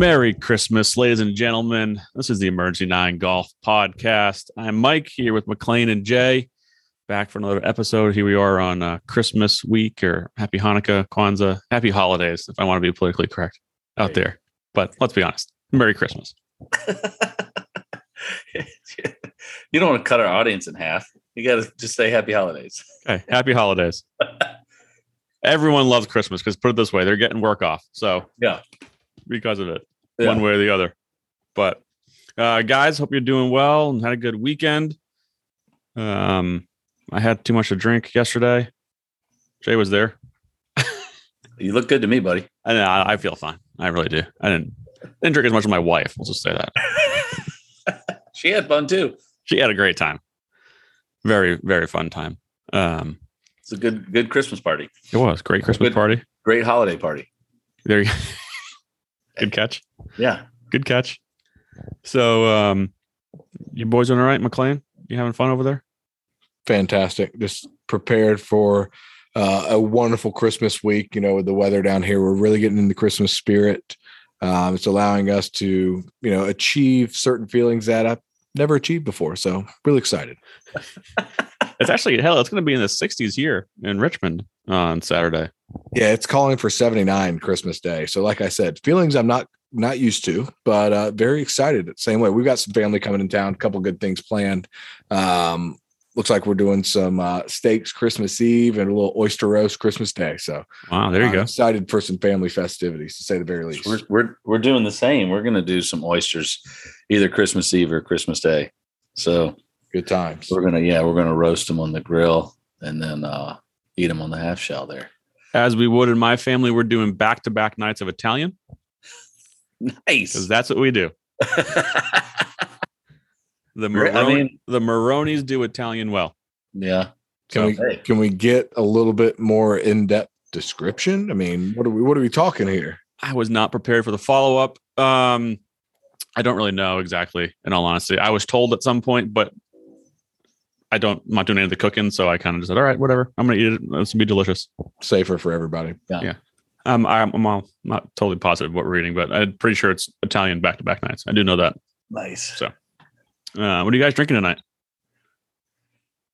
Merry Christmas, ladies and gentlemen. This is the Emergency Nine Golf Podcast. I'm Mike here with McLean and Jay, back for another episode. Here we are on uh, Christmas week or Happy Hanukkah, Kwanzaa, Happy Holidays, if I want to be politically correct out there. But let's be honest, Merry Christmas. you don't want to cut our audience in half. You got to just say happy holidays. Okay, Happy Holidays. Everyone loves Christmas because put it this way, they're getting work off. So Yeah. Because of it. Yeah. one way or the other. But uh, guys, hope you're doing well and had a good weekend. Um, I had too much to drink yesterday. Jay was there. You look good to me, buddy. I know I feel fine. I really do. I didn't didn't drink as much as my wife. Let's just say that She had fun too. she had a great time. Very very fun time. Um, It's a good good Christmas party. it was great Christmas Good. party. Great holiday party. There, you good catch. Yeah. Good catch. So, um, you boys doing all right, McLean? You having fun over there? fantastic. Just prepared for uh, a wonderful Christmas week. You know, with the weather down here, we're really getting in the Christmas spirit. Um, it's allowing us to, you know, achieve certain feelings that I've never achieved before. So, really excited. It's actually hell. It's going to be in the 60s here in Richmond on Saturday. Yeah, it's calling for 79 Christmas Day. So, like I said, feelings I'm not not used to, but uh, very excited. Same way, we've got some family coming in town. A couple good things planned. Um, looks like we're doing some uh, steaks Christmas Eve and a little oyster roast Christmas Day. So, Wow, there you I'm go. Excited for some family festivities, to say the very least. We're we're we're doing the same. We're gonna do some oysters either Christmas Eve or Christmas Day. So Good times. we're gonna yeah, we're gonna roast them on the grill and then uh eat them on the half shell there. As we would in my family, we're doing back to back nights of Italian Nice. because that's what we do. The Great. I Maroni, mean- the Maronis do Italian well. yeah. Can we hey. can we get a little bit more in depth description? I mean, what are we what are we talking here? I was not prepared for the follow up. Um, I don't really know exactly. In all honesty, I was told at some point, but I don't. I'm not doing any of the cooking, so I kind of just said, "All right, whatever. I'm gonna eat it. It's gonna be delicious." Safer for everybody. Um, I'm, I'm all- not totally positive what we're eating, but I'm pretty sure it's Italian back to back nights. I do know that. Nice. So- Uh, what are you guys drinking tonight?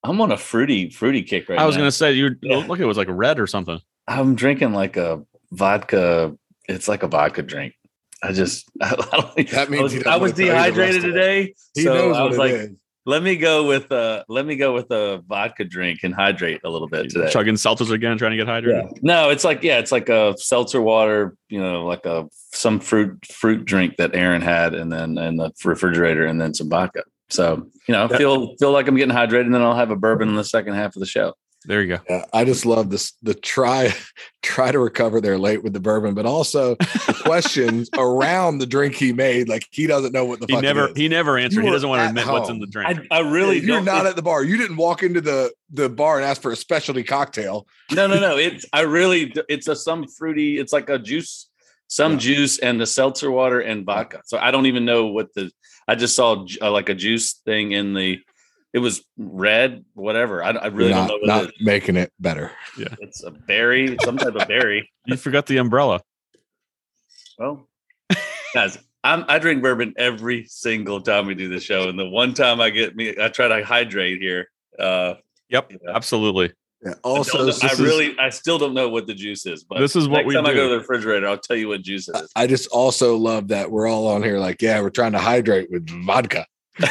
I'm on a fruity fruity kick right now. I was now. gonna say you Yeah. look. It was like red or something. I'm drinking like a vodka. It's like a vodka drink. I just I don't, That means I was, he doesn't I was wanna tell you the rest dehydrated today, He so knows I was it like, is. Let me go with uh let me go with a vodka drink and hydrate a little bit today. Chugging seltzers again, trying to get hydrated. Yeah. No, it's like yeah, it's like a seltzer water, you know, like a some fruit fruit drink that Aaron had, and then in the refrigerator, and then some vodka. So you know, feel feel like I'm getting hydrated, and then I'll have a bourbon in the second half of the show. There you go. Yeah, I just love this the try try to recover there late with the bourbon, but also the questions around the drink he made. Like he doesn't know what the He fuck never is. he never answered. He doesn't want to at admit what's in the drink. I, I really You're don't- not it- at the bar. You didn't walk into the the bar and ask for a specialty cocktail. no no no. It's I really it's a some fruity. It's like a juice, some Yeah. juice and the seltzer water and vodka. So I don't even know what the. I just saw uh, like a juice thing in the. It was red, whatever. I, I really not, don't know not what it is. making it better. Yeah, it's a berry, some type of berry. you forgot the umbrella. Well, guys, I'm, I drink bourbon every single time we do the show, and the one time I get me, I try to hydrate here. Uh, Yep, Yeah. absolutely. Yeah. Also, don't I this is- really, I still don't know what the juice is, but This is what next we time I go to the refrigerator, I'll tell you what juice it is. I just also love that we're all on here like, yeah, we're trying to hydrate with vodka.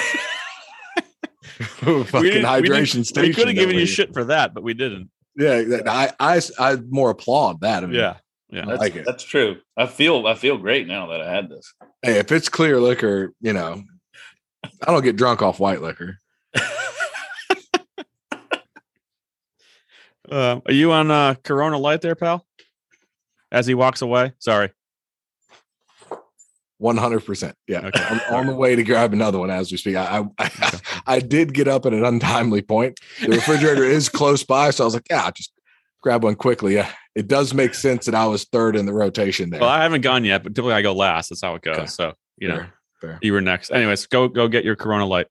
Fucking We didn't- we station. We could have that given you shit for that, but we didn't. Yeah, I, I, I more applaud that. I mean, Yeah, yeah. I That's, like it. that's true. I feel, I feel great now that I had this. Hey, if it's clear liquor, you know, I don't get drunk off white liquor. Uh, are you on uh, Corona Light there, pal? As he walks away. Sorry. One hundred percent. Yeah, Okay. I'm on the way to grab another one as we speak. I, I, I, did get up at an untimely point. The refrigerator is close by, so I was like, yeah, I'll just grab one quickly. Yeah, it does make sense that I was third in the rotation there. Well, I haven't gone yet, but typically I go last. That's how it goes. Okay. So you know, Fair, fair. you were next. Anyways, go go get your Corona Light.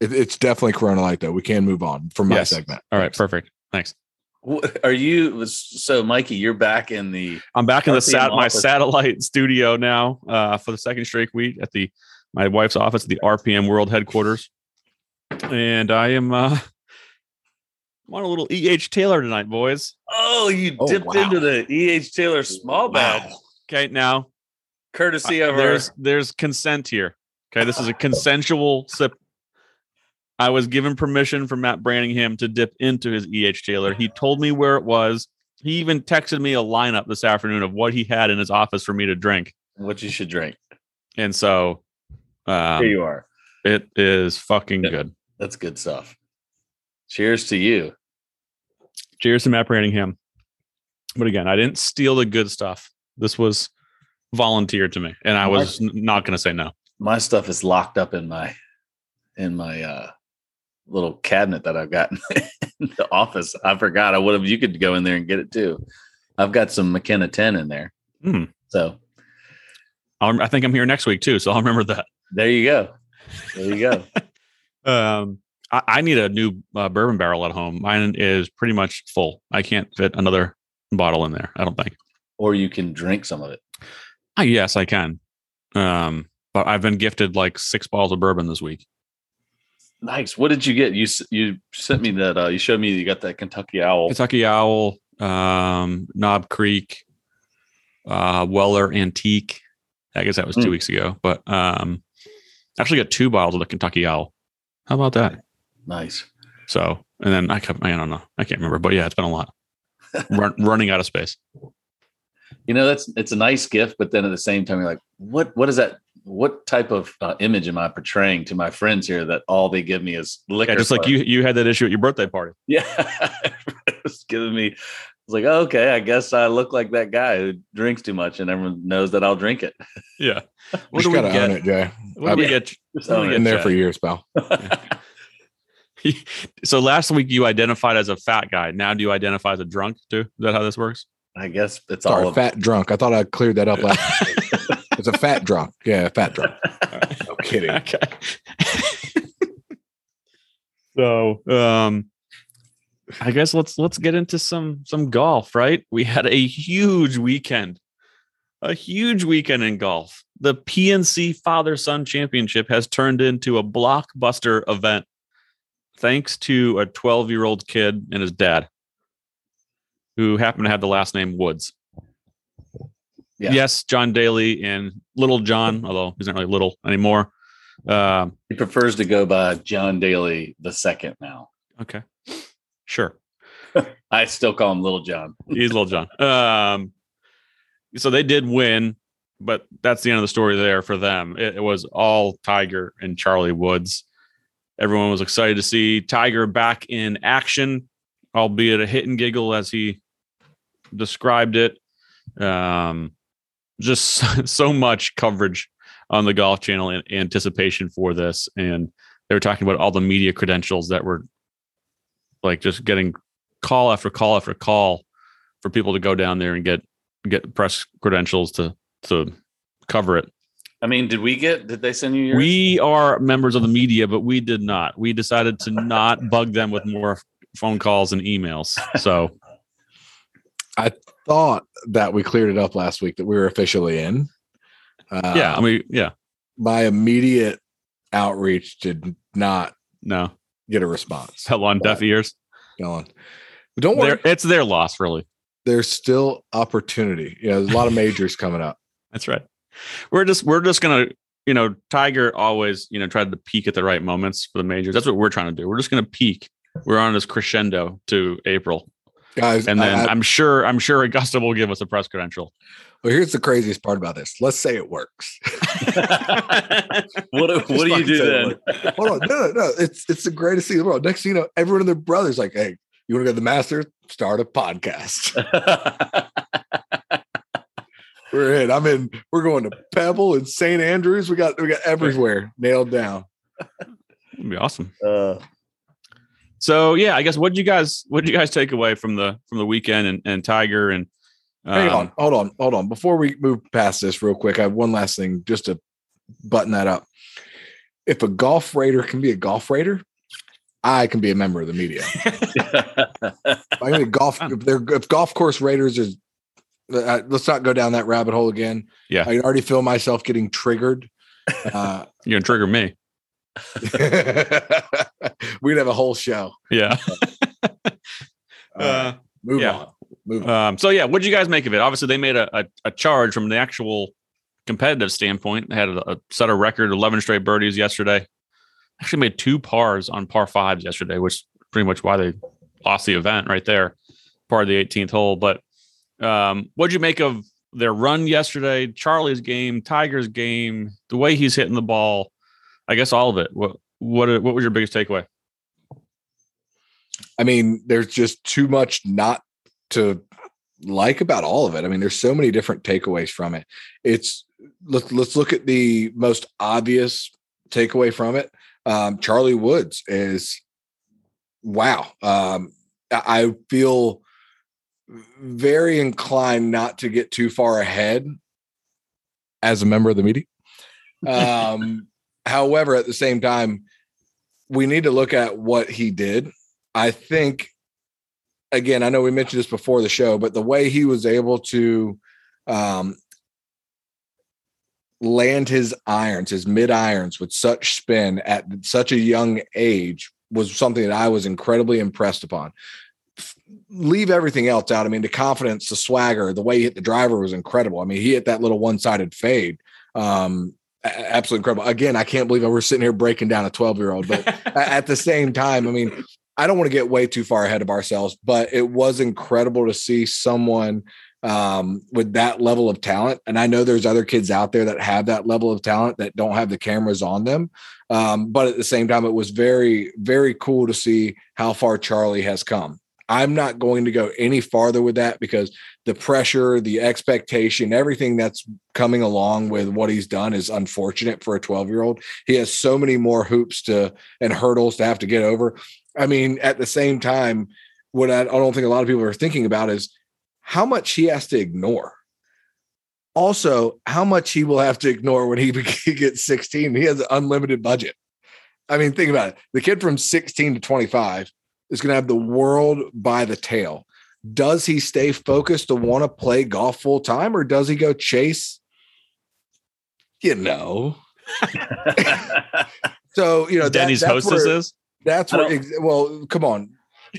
It, it's definitely Corona Light though. We can move on from my Yes. segment. All right, Thanks. perfect. Thanks. What- Are you so, Mikey? You're back in the I'm back in the RPM sat my satellite studio now uh, for the second straight week at the my wife's office at the RPM World headquarters, and I am uh, I'm on a little EH Taylor tonight, boys. Oh, you Oh, dipped wow. into the E.H. Taylor Small Batch, Okay, now courtesy of our. there's there's consent here. Okay, this is a consensual sip. I was given permission from Matt Branningham to dip into his EH Taylor. He told me where it was. He even texted me a lineup this afternoon of what he had in his office for me to drink. what you should drink. And so um, Here you are. it is fucking Yeah. good. That's good stuff. Cheers to you. Cheers to Matt Branningham. But again, I didn't steal the good stuff. This was volunteered to me, and I was n- not going to say no. My stuff is locked up in my in my uh little cabinet that I've got in the office. I forgot. I would have. You could go in there and get it too. I've got some McKenna 10 in there. Hmm. So I'll, I think I'm here next week too, so I'll remember that. there you go. There you go. Um, I, I need a new uh, bourbon barrel at home. Mine is pretty much full. I can't fit another bottle in there. I don't think. or you can drink some of it. Ah, yes, I can. Um, but I've been gifted like six bottles of bourbon this week. Nice. What did you get? You you sent me that. Uh, you showed me you got that Kentucky Owl. Kentucky Owl, um, Knob Creek, uh, Weller Antique. I guess that was two Hmm. weeks ago, but um, actually got two bottles of the Kentucky Owl. How about that? Nice. So, and then I kept, I don't know, I can't remember, but yeah, it's been a lot. Run, running out of space. You know, that's it's a nice gift, but then at the same time, you're like, what what is that? What type of uh, image am I portraying to my friends here that all they give me is liquor? Yeah, just like you, you had that issue at your birthday party. Yeah. it's giving me it's like, okay, I guess I look like that guy who drinks too much and everyone knows that I'll drink it. Yeah. What What do we gotta own get? it, Jay. What do we Yeah. get? Just What do own we it. Been there Jay? for years, pal. so last week you identified as a fat guy. Now do you identify as a drunk too? Is that how this works? I guess it's Sorry, all of fat drunk. I thought I cleared that up last. It's a fat drunk. Yeah, fat drunk. No kidding. okay. so, um, I guess let's let's get into some some golf. Right, we had a huge weekend, a huge weekend in golf. The PNC Father Son Championship has turned into a blockbuster event, thanks to a 12 year old kid and his dad, who happened to have the last name Woods. Yeah. Yes, John Daly and Little John, although he's not really little anymore. Um, He prefers to go by John Daly the second now. Okay. Sure. I still call him Little John. He's little John. Um, so they did win, but that's the end of the story there for them. It, it was all Tiger and Charlie Woods. Everyone was excited to see Tiger back in action, albeit a hit and giggle as he described it. Um, just so much coverage on the Golf Channel in anticipation for this, and they were talking about all the media credentials that were like just getting call after call after call for people to go down there and get get press credentials to to cover it. I mean, did we get did they send you yours? We are members of the media, but we did not. We decided to not bug them with more phone calls and emails. So I thought that we cleared it up last week that we were officially in. Uh, yeah, I mean, yeah, my immediate outreach did not no, get a response. fell on deaf ears. But don't worry, They're- it's their loss, really. there's still opportunity. You know, there's a lot of majors coming up. That's right. We're just we're just gonna you know Tiger always you know tried to peak at the right moments for the majors. That's what we're trying to do. We're just gonna peak. We're on this crescendo to April, Guys, and then I- I- I, am sure I'm sure Augusta will give us a press credential. well, here's the craziest part about this. Let's say it works. what do, what do you fucking do then? Hold on. No, no, no. It's it's the greatest thing in the world. Next thing you know, everyone and their brothers like, hey, you want to go to the Masters? Start a podcast. We're in. I'm in. We're going to Pebble and St. Andrews. We got we got everywhere nailed down. It'd be awesome. uh, So yeah, I guess what did you guys what did you guys take away from the from the weekend and, and Tiger and Hang um, on, hold on, hold on. Before we move past this, real quick, I have one last thing just to button that up. If a golf raider can be a golf raider, I can be a member of the media. I mean, golf. If, they're, if golf course raiders is, uh, let's not go down that rabbit hole again. Yeah. I can already feel myself getting triggered. Uh, You're gonna trigger me. we'd have a whole show. Yeah. Uh, move yeah. on. Move on. Um, so yeah, what did you guys make of it? Obviously, they made a, a, a charge from the actual competitive standpoint. They had a, a set a record, eleven straight birdies yesterday. Actually, made two pars on par fives yesterday, which is pretty much why they lost the event right there, part of the 18th hole. But um, what'd you make of their run yesterday? Charlie's game, Tiger's game, the way he's hitting the ball. I guess all of it. What what what was your biggest takeaway? I mean, there's just too much not to like about all of it. I mean, there's so many different takeaways from it. It's let's let's look at the most obvious takeaway from it. Um, Charlie Woods is wow. Um, I I feel very inclined not to get too far ahead as a member of the media. Um, however, at the same time, we need to look at what he did. I think, again, I know we mentioned this before the show, but the way he was able to um, land his irons, his mid irons with such spin at such a young age was something that I was incredibly impressed upon. Leave everything else out. I mean, the confidence, the swagger, the way he hit the driver was incredible. I mean, he hit that little one sided fade. Um, absolutely incredible. Again, I can't believe we're sitting here breaking down a 12 year old, but at the same time, I mean, I don't want to get way too far ahead of ourselves, but it was incredible to see someone um, with that level of talent. And I know there's other kids out there that have that level of talent that don't have the cameras on them. Um, but at the same time, it was very, very cool to see how far Charlie has come. I'm not going to go any farther with that because the pressure, the expectation, everything that's coming along with what he's done is unfortunate for a 12 year old. He has so many more hoops to and hurdles to have to get over. I mean, at the same time, what I, don't think a lot of people are thinking about is how much he has to ignore. Also, how much he will have to ignore when he, he gets 16. He has an unlimited budget. I mean, think about it. The kid from 16 to 25 is going to have the world by the tail. Does he stay focused to want to play golf full time or does he go chase? You know. so, you know, Denny's that, that's hostess where, is. that's where, don't- well, come on.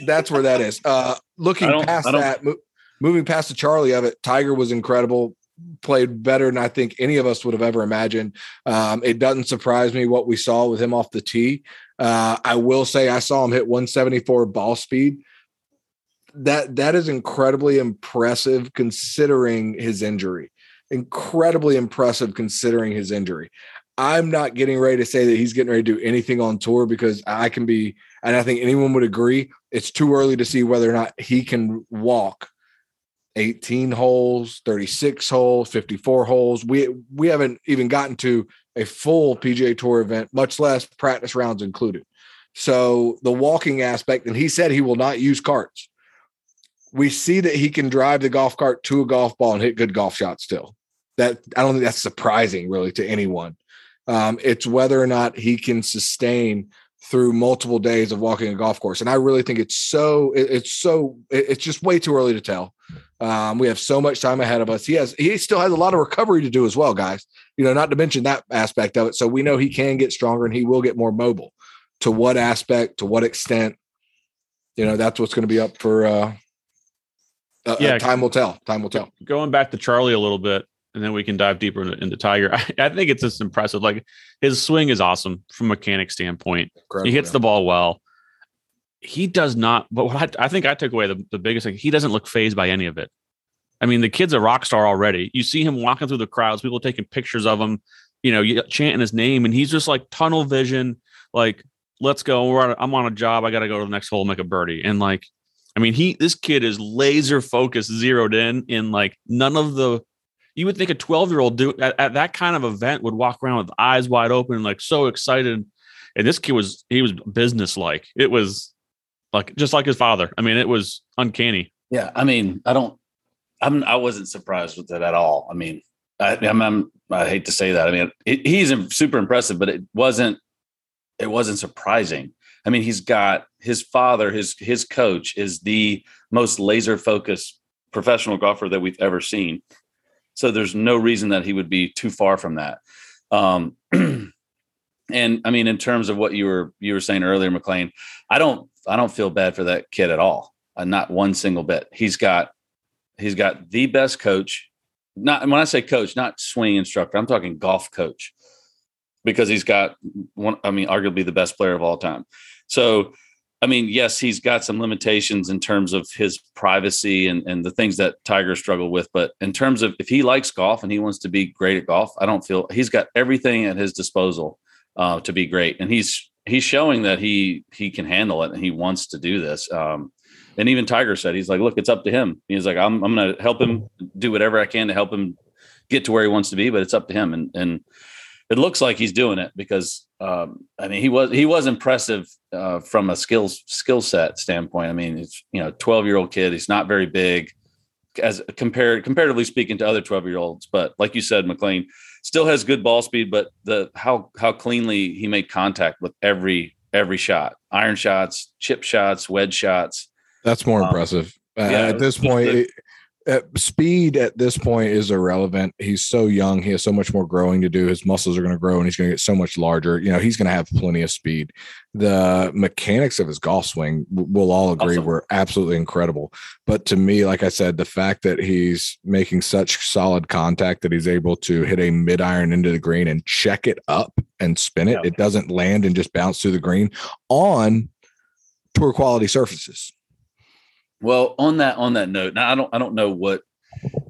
That's where that is. Uh, looking past that, mo- moving past the Charlie of it, Tiger was incredible. Played better than I think any of us would have ever imagined. Um, it doesn't surprise me what we saw with him off the tee. Uh, I will say I saw him hit 174 ball speed. That that is incredibly impressive considering his injury. Incredibly impressive considering his injury. I'm not getting ready to say that he's getting ready to do anything on tour because I can be, and I think anyone would agree, it's too early to see whether or not he can walk 18 holes, 36 holes, 54 holes. We we haven't even gotten to a full PGA Tour event, much less practice rounds included. So the walking aspect, and he said he will not use carts. We see that he can drive the golf cart to a golf ball and hit good golf shots still. That I don't think that's surprising really to anyone. Um, it's whether or not he can sustain through multiple days of walking a golf course. And I really think it's so it- it's so it- it's just way too early to tell. Um, we have so much time ahead of us. He has he still has a lot of recovery to do as well, guys. You know, not to mention that aspect of it. So we know he can get stronger and he will get more mobile. To what aspect, to what extent, you know, that's what's going to be up for uh, uh Yeah. time will tell. Time will tell. going back to Charlie a little bit, and then we can dive deeper into, into Tiger. I, I think it's just impressive. Like his swing is awesome from a mechanic standpoint. He hits the ball well. He does not, but what I, I think I took away the, the biggest thing, he doesn't look phased by any of it. I mean, the kid's a rock star already. You see him walking through the crowds, people taking pictures of him, you know, chanting his name, and he's just like tunnel vision, like, let's go. We're on I'm on a job. I got to go to the next hole, make a birdie. And like, I mean, he, this kid is laser focused, zeroed in, in like none of the, you would think a 12 year old do at, at that kind of event would walk around with eyes wide open, like so excited. And this kid was, he was business like. It was like, just like his father. I mean, it was uncanny. Yeah, I mean, I don't, I'm, I wasn't surprised with it at all. I mean, I, I'm, I'm I hate to say that. I mean, it, he's super impressive, but it wasn't, it wasn't surprising. I mean, he's got his father, his his coach is the most laser focused professional golfer that we've ever seen. So there's no reason that he would be too far from that. Um, and I mean, in terms of what you were you were saying earlier, McLean, I don't I don't feel bad for that kid at all. Uh, not one single bit. He's got he's got the best coach. Not when I say coach, not swing instructor. I'm talking golf coach because he's got one. I mean, arguably the best player of all time. So, I mean, yes, he's got some limitations in terms of his privacy and, and the things that Tiger struggled with. But in terms of if he likes golf and he wants to be great at golf, I don't feel he's got everything at his disposal uh, to be great. And he's he's showing that he he can handle it and he wants to do this. Um, and even Tiger said he's like, look, it's up to him. He's like, I'm I'm going to help him do whatever I can to help him get to where he wants to be, but it's up to him. And and it looks like he's doing it because um, I mean he was he was impressive uh, from a skills skill set standpoint. I mean, it's you know, 12 year old kid. He's not very big as compared comparatively speaking to other 12 year olds, but like you said, McLean still has good ball speed, but the how how cleanly he made contact with every every shot, iron shots, chip shots, wedge shots that's more um, impressive. Uh, yeah, at this point, it, uh, speed at this point is irrelevant. He's so young. He has so much more growing to do. His muscles are going to grow and he's going to get so much larger. You know, he's going to have plenty of speed. The mechanics of his golf swing, we'll all agree, awesome. were absolutely incredible. But to me, like I said, the fact that he's making such solid contact that he's able to hit a mid iron into the green and check it up and spin it, yeah. it doesn't land and just bounce through the green on tour quality surfaces. Well, on that on that note, now I don't I don't know what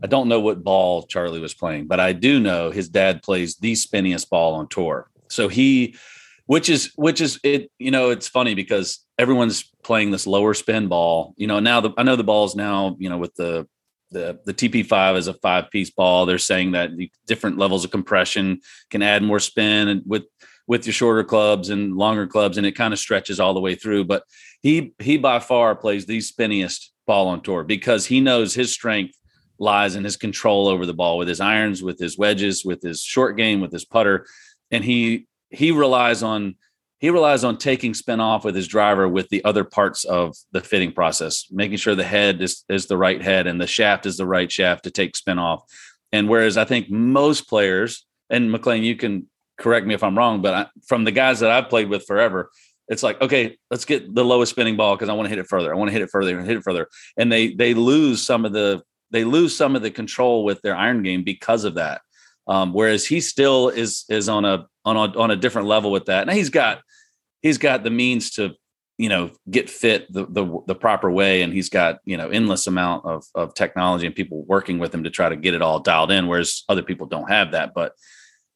I don't know what ball Charlie was playing, but I do know his dad plays the spinniest ball on tour. So he which is which is it you know it's funny because everyone's playing this lower spin ball. You know, now the I know the balls now, you know, with the the the TP5 is a five piece ball. They're saying that different levels of compression can add more spin and with with your shorter clubs and longer clubs, and it kind of stretches all the way through. But he he by far plays the spinniest ball on tour because he knows his strength lies in his control over the ball with his irons, with his wedges, with his short game, with his putter, and he he relies on he relies on taking spin off with his driver with the other parts of the fitting process, making sure the head is, is the right head and the shaft is the right shaft to take spin off. And whereas I think most players, and McLean, you can correct me if I'm wrong, but I, from the guys that I've played with forever, it's like, okay, let's get the lowest spinning ball because I want to hit it further. I want to hit it further and hit it further. And they they lose some of the they lose some of the control with their iron game because of that. Um, whereas he still is is on a on a on a different level with that. Now he's got he's got the means to you know get fit the, the the proper way and he's got you know endless amount of of technology and people working with him to try to get it all dialed in whereas other people don't have that but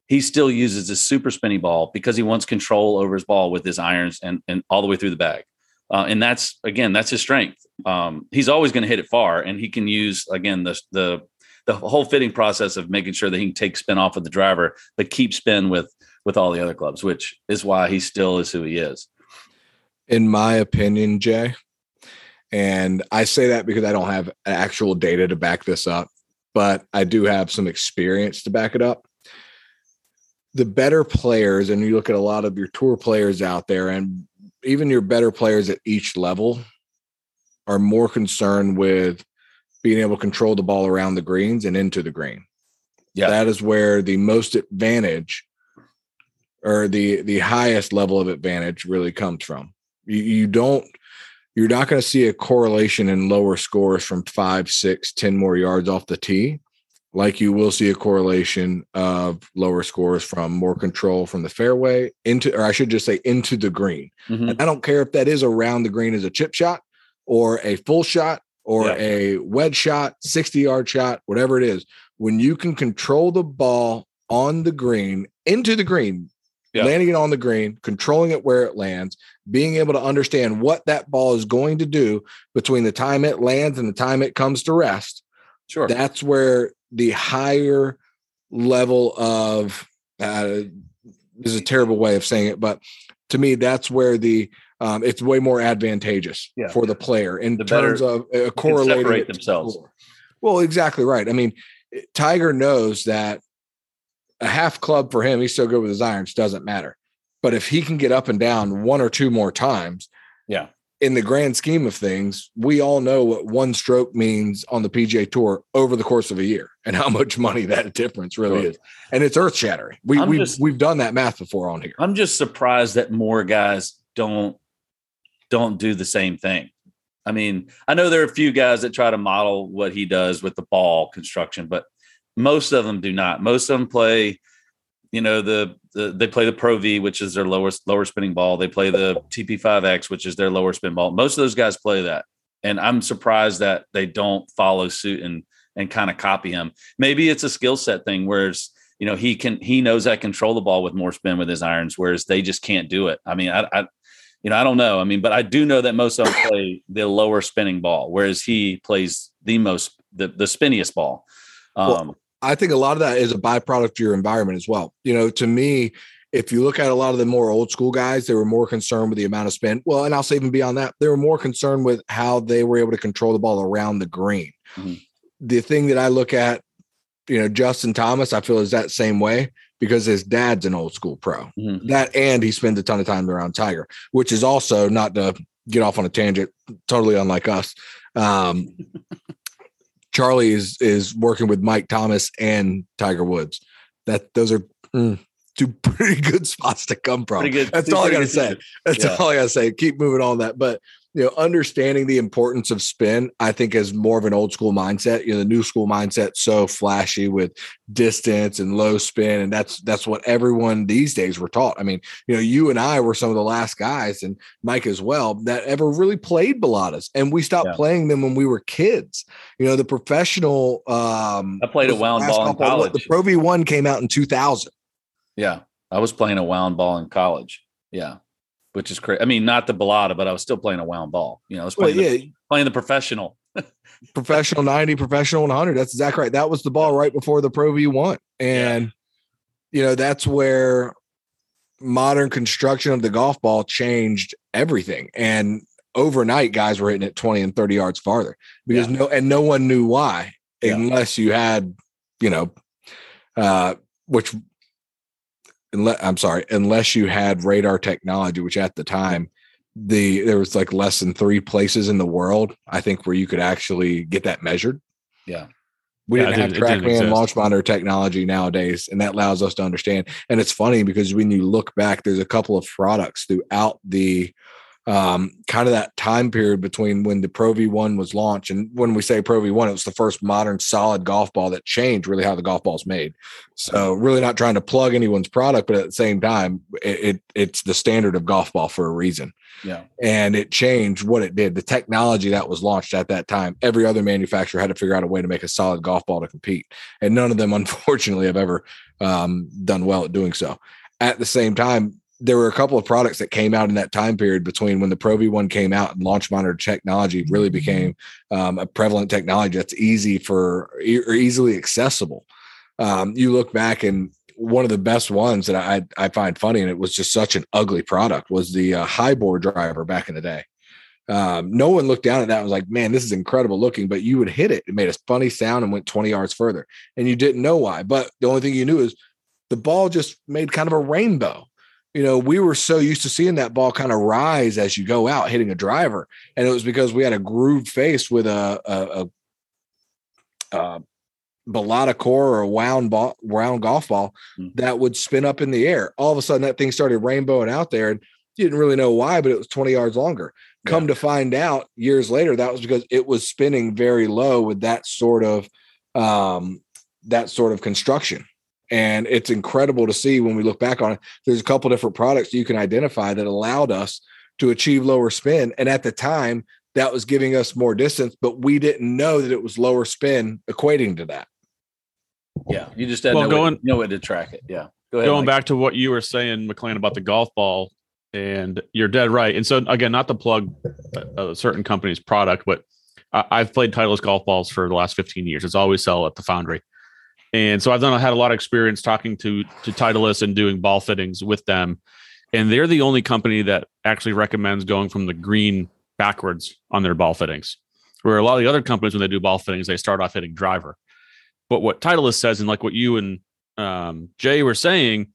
he still uses a super spinny ball because he wants control over his ball with his irons and, and all the way through the bag. Uh, and that's again, that's his strength. Um, he's always going to hit it far, and he can use again the the the whole fitting process of making sure that he can take spin off of the driver, but keep spin with with all the other clubs, which is why he still is who he is. In my opinion, Jay, and I say that because I don't have actual data to back this up, but I do have some experience to back it up the better players, and you look at a lot of your tour players out there, and even your better players at each level are more concerned with being able to control the ball around the greens and into the green. Yeah. That is where the most advantage or the the highest level of advantage really comes from. You, you don't you're not going to see a correlation in lower scores from five, six, ten more yards off the tee like you will see a correlation of lower scores from more control from the fairway into, or I should just say into the green. Mm-hmm. And I don't care if that is around the green as a chip shot or a full shot or yeah. a wedge shot, 60 yard shot, whatever it is. When you can control the ball on the green into the green, yeah. landing it on the green, controlling it where it lands, being able to understand what that ball is going to do between the time it lands and the time it comes to rest. Sure. That's where the higher level of uh, is a terrible way of saying it, but to me, that's where the um, it's way more advantageous yeah. for the player in the terms of uh, correlating themselves. Well, exactly right. I mean, Tiger knows that a half club for him, he's so good with his irons, doesn't matter. But if he can get up and down one or two more times, Yeah. In the grand scheme of things, we all know what one stroke means on the PGA Tour over the course of a year and how much money that difference really Sure. is. And it's earth shattering. We we just- we've done that math before on here. I'm just surprised that more guys don't don't do the same thing. I mean, I know there are a few guys that try to model what he does with the ball construction, but most of them do not. Most of them play, you know, the, the they play the Pro V, which is their lowest lower spinning ball. They play the TP5X, which is their lower spin ball. Most of those guys play that, and I'm surprised that they don't follow suit and and kind of copy him. Maybe it's a skill set thing, whereas you know he can he knows I control the ball with more spin with his irons, whereas they just can't do it. I mean, I, I you know I don't know. I mean, but I do know that most of them play the lower spinning ball, whereas he plays the most the the spinniest ball. Um, Well, I think a lot of that is a byproduct of your environment as well. You know, to me, if you look at a lot of the more old school guys, they were more concerned with the amount of spin. Well, and I'll say even beyond that, they were more concerned with how they were able to control the ball around the green. Mhm. The thing that I look at, you know, Justin Thomas, I feel is that same way because his dad's an old school pro. mhm. That and he spends a ton of time around Tiger, which is also not to get off on a tangent, totally unlike us. Um, Charlie is is working with Mike Thomas and Tiger Woods. That those are mm, two pretty good spots to come from. That's all I gotta say. That's Yeah. all I gotta say. Keep moving on that, but you know, understanding the importance of spin, I think, is more of an old school mindset. You know, the new school mindset so flashy with distance and low spin, and that's that's what everyone these days were taught. I mean, you know, you and I were some of the last guys, and Mike as well, that ever really played balatas, and we stopped Yeah. playing them when we were kids. You know, the professional. um I played a wound ball in basketball- The. Pro V one came out in two thousand. Yeah, I was playing a wound ball in college. Yeah, which is crazy. I mean, not the balata, but I was still playing a wound ball. You know, I was Well, playing, yeah, the, playing the professional. professional 90 professional 100 that's exactly right that was the ball right before the pro v1 and you know that's where modern construction of the golf ball changed everything and overnight guys were hitting it 20 and 30 yards farther because no and no one knew why Yeah. unless you had you know uh which unless i'm sorry unless you had radar technology which at the time the there was like less than three places in the world i think where you could actually get that measured. Yeah. we Yeah, didn't have didn't- it trackman launch monitor technology nowadays and that allows us to understand. And it's funny because when you look back there's a couple of products throughout the um, kind of that time period between when the Pro V1 was launched and when we say Pro V1, it was the first modern solid golf ball that changed really how the golf ball's made. So really not trying to plug anyone's product, but at the same time, it, it it's the standard of golf ball for a reason Yeah, and it changed what it did. The technology that was launched at that time, every other manufacturer had to figure out a way to make a solid golf ball to compete, and none of them, unfortunately, have ever um, done well at doing so. At the same time, there were a couple of products that came out in that time period between when the Pro V1 came out and launch monitor technology really became um, a prevalent technology that's easy for or easily accessible. Um, you look back and one of the best ones that I I find funny, and it was just such an ugly product, was the uh, HiBore driver back in the day. Um, no one looked down at that and was like, "Man, this is incredible looking," but you would hit it. It made a funny sound and went twenty yards further, and you didn't know why. But the only thing you knew is the ball just made kind of a rainbow. You know, we were so used to seeing that ball kind of rise as you go out hitting a driver, and it was because we had a grooved face with a a, a, a balata core or a wound ball, round golf ball Hmm. that would spin up in the air. All of a sudden, that thing started rainbowing out there, and you didn't really know why, but it was 20 yards longer. Come to find out years later, that was because it was spinning very low with that sort of um, that sort of construction. And it's incredible to see when we look back on it. There's a couple different products you can identify that allowed us to achieve lower spin. And at the time, that was giving us more distance, but we didn't know that it was lower spin equating to that. yeah. You just had Well, no, going- way, no way to track it. Yeah, go ahead. going Mike. back to what you were saying, McLean, about the golf ball, and you're dead right. And so again, not to plug a, a certain company's product, but I, I've played Titleist golf balls for the last 15 years. It's always sell at the foundry. And so I've done I had a lot of experience talking to to Titleist and doing ball fittings with them. And they're the only company that actually recommends going from the green backwards on their ball fittings. Where a lot of the other companies, when they do ball fittings, they start off hitting driver. But what Titleist says, and like what you and um, Jay were saying,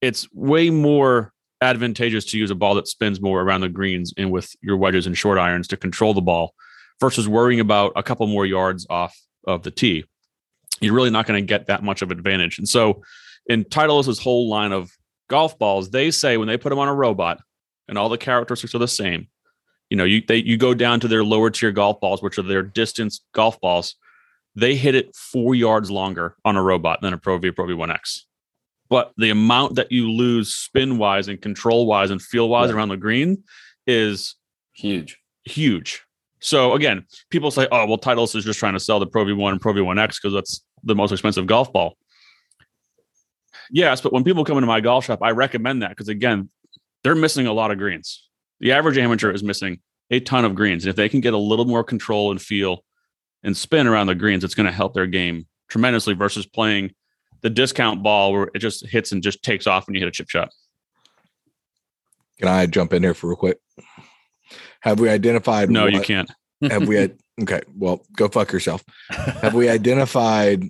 it's way more advantageous to use a ball that spins more around the greens and with your wedges and short irons to control the ball versus worrying about a couple more yards off of the tee. You're really not going to get that much of advantage. And so in Titleist's whole line of golf balls, they say when they put them on a robot and all the characteristics are the same, you know, you they you go down to their lower tier golf balls, which are their distance golf balls, they hit it four yards longer on a robot than a Pro V Pro V1X. But the amount that you lose spin wise and control wise and feel wise Yeah. around the green is Huge. huge. So again, people say, "Oh, well, Titleist is just trying to sell the Pro V1 and Pro V1X because that's the most expensive golf ball." Yes, but when people come into my golf shop, I recommend that because again, they're missing a lot of greens. The average amateur is missing a ton of greens, and if they can get a little more control and feel and spin around the greens, it's going to help their game tremendously versus playing the discount ball where it just hits and just takes off when you hit a chip shot. Can I jump in here for real quick? Have we identified? No, you can't. Have we? Okay, well, go fuck yourself. Have we identified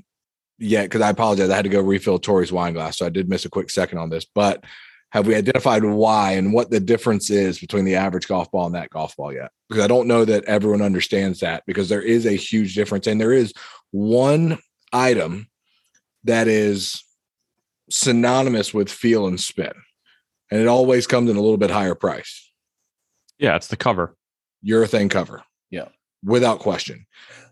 yet? Because I apologize, I had to go refill Tori's wine glass, so I did miss a quick second on this. But have we identified why and what the difference is between the average golf ball and that golf ball yet? Because I don't know that everyone understands that because there is a huge difference, and there is one item that is synonymous with feel and spin, and it always comes in a little bit higher price. Yeah, it's the cover. Urethane cover. Without question.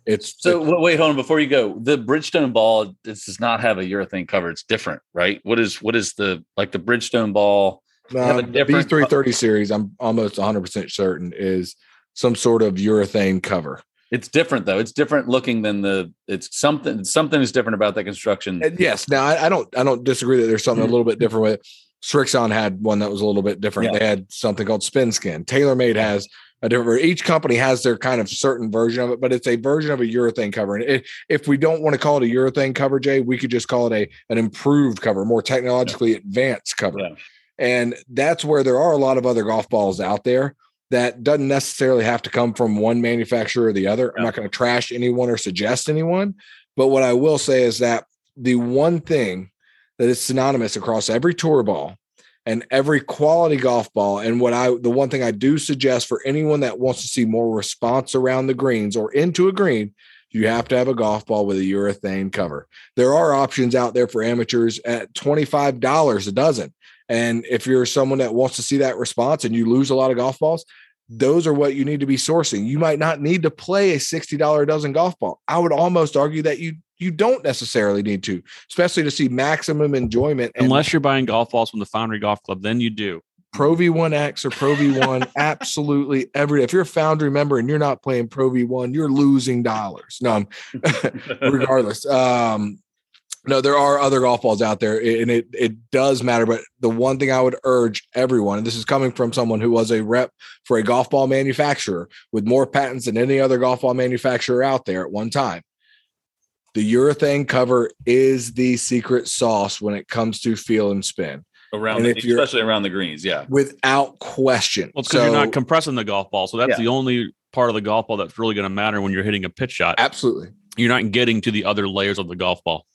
It's So wa- wait, hold on. Before you go, the Bridgestone ball this does not have a urethane cover. It's different, right? What is what is the like the Bridgestone ball? have Um, the B330 series, I'm almost 100% certain is some sort of urethane cover. It's different though. It's different looking than the. It's something. Something is different about that construction. And yes, now I, I don't I don't disagree that there's something a little bit different with it. Srixon had one that was a little bit different. Yeah. They had something called Spin Skin. TaylorMade has a different each company has their kind of certain version of it, but it's a version of a urethane cover. And it, if we don't want to call it a urethane cover, Jay, we could just call it a an improved cover, more technologically advanced cover. Yeah. And that's where there are a lot of other golf balls out there that doesn't necessarily have to come from one manufacturer or the other. I'm not going to trash anyone or suggest anyone, but what I will say is that the one thing that is synonymous across every tour ball and every quality golf ball and what I the one thing I do suggest for anyone that wants to see more response around the greens or into a green you have to have a golf ball with a urethane cover. There are options out there for amateurs at $25 a dozen. And if you're someone that wants to see that response and you lose a lot of golf balls, those are what you need to be sourcing. You might not need to play a $60 a dozen golf ball. I would almost argue that you you don't necessarily need to, especially to see maximum enjoyment. Unless you're buying golf balls from the Foundry Golf Club, then you do. Pro V1X or Pro V1, absolutely every. If you're a Foundry member and you're not playing Pro V1, you're losing dollars. No, regardless. Um, no, there are other golf balls out there, and it it does matter. But the one thing I would urge everyone, and this is coming from someone who was a rep for a golf ball manufacturer with more patents than any other golf ball manufacturer out there at one time. The urethane cover is the secret sauce when it comes to feel and spin, around, and the, especially around the greens. Yeah. without question. Well, it's because you're not compressing the golf ball. So that's Yeah. the only part of the golf ball that's really going to matter when you're hitting a pitch shot. absolutely. You're not getting to the other layers of the golf ball.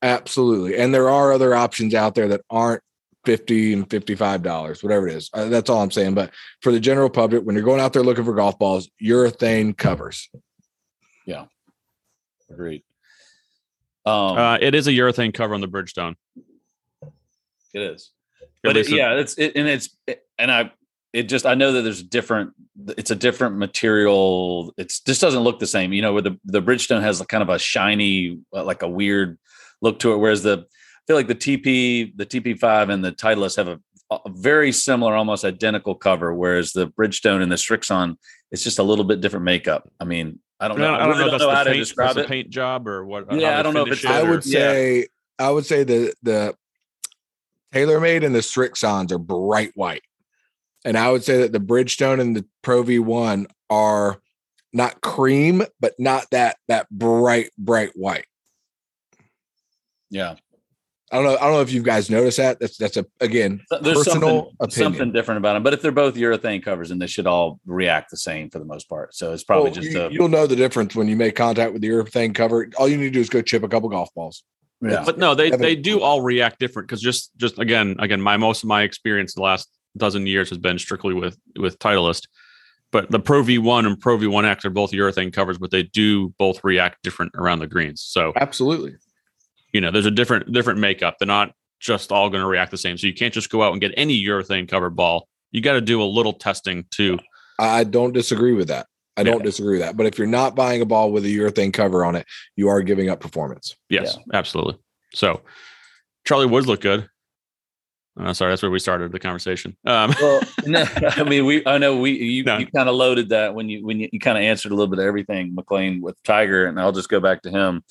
Absolutely. And there are other options out there that aren't 50 and 55 dollars, whatever it is. Uh, that's all I'm saying. But for the general public, when you're going out there looking for golf balls, urethane covers. Yeah agreed. Um, Uh, it is a urethane cover on the Bridgestone. it is. But it, yeah, it's it, and it's and I it just I know that there's different. It's a different material. It's just doesn't look the same. You know, where the the Bridgestone has kind of a shiny, uh, like a weird look to it, whereas the I feel like the TP, the TP5, and the Titleist have a, a very similar, almost identical cover, whereas the Bridgestone and the Srixon, it's just a little bit different makeup. I mean, I don't know. I don't know. really if that's how the to paint, describe that's the it. paint job or what. Yeah, I don't know if finish it's- it I or- would Yeah. say I would say the the TaylorMade and the Srixons are bright white. And I would say that the Bridgestone and the Pro V1 are not cream, but not that that bright, bright white. Yeah, I don't know. I don't know if you guys notice that. That's that's a again there's personal something, opinion. something different about them. But if they're both urethane covers, then they should all react the same for the most part. So it's probably Well, just you, a you'll know the difference when you make contact with the urethane cover. All you need to do is go chip a couple golf balls. Yeah. But no, they they do all react different because just just again again my most of my experience the last dozen years has been strictly with with Titleist. But the Pro V1 and Pro V1X are both urethane covers, but they do both react different around the greens. So Absolutely. You know, there's a different different makeup. They're not just all going to react the same. So you can't just go out and get any urethane covered ball. You got to do a little testing too. I don't disagree with that. I don't Yeah. disagree with that. But if you're not buying a ball with a urethane cover on it, you are giving up performance. Yes, absolutely. So Charlie Woods looked good. Sorry, that's where we started the conversation. Um, Well, no, I mean, we. I know we. You, No. you kind of loaded that when you when you, you kind of answered a little bit of everything, McLean with Tiger, and I'll just go back to him.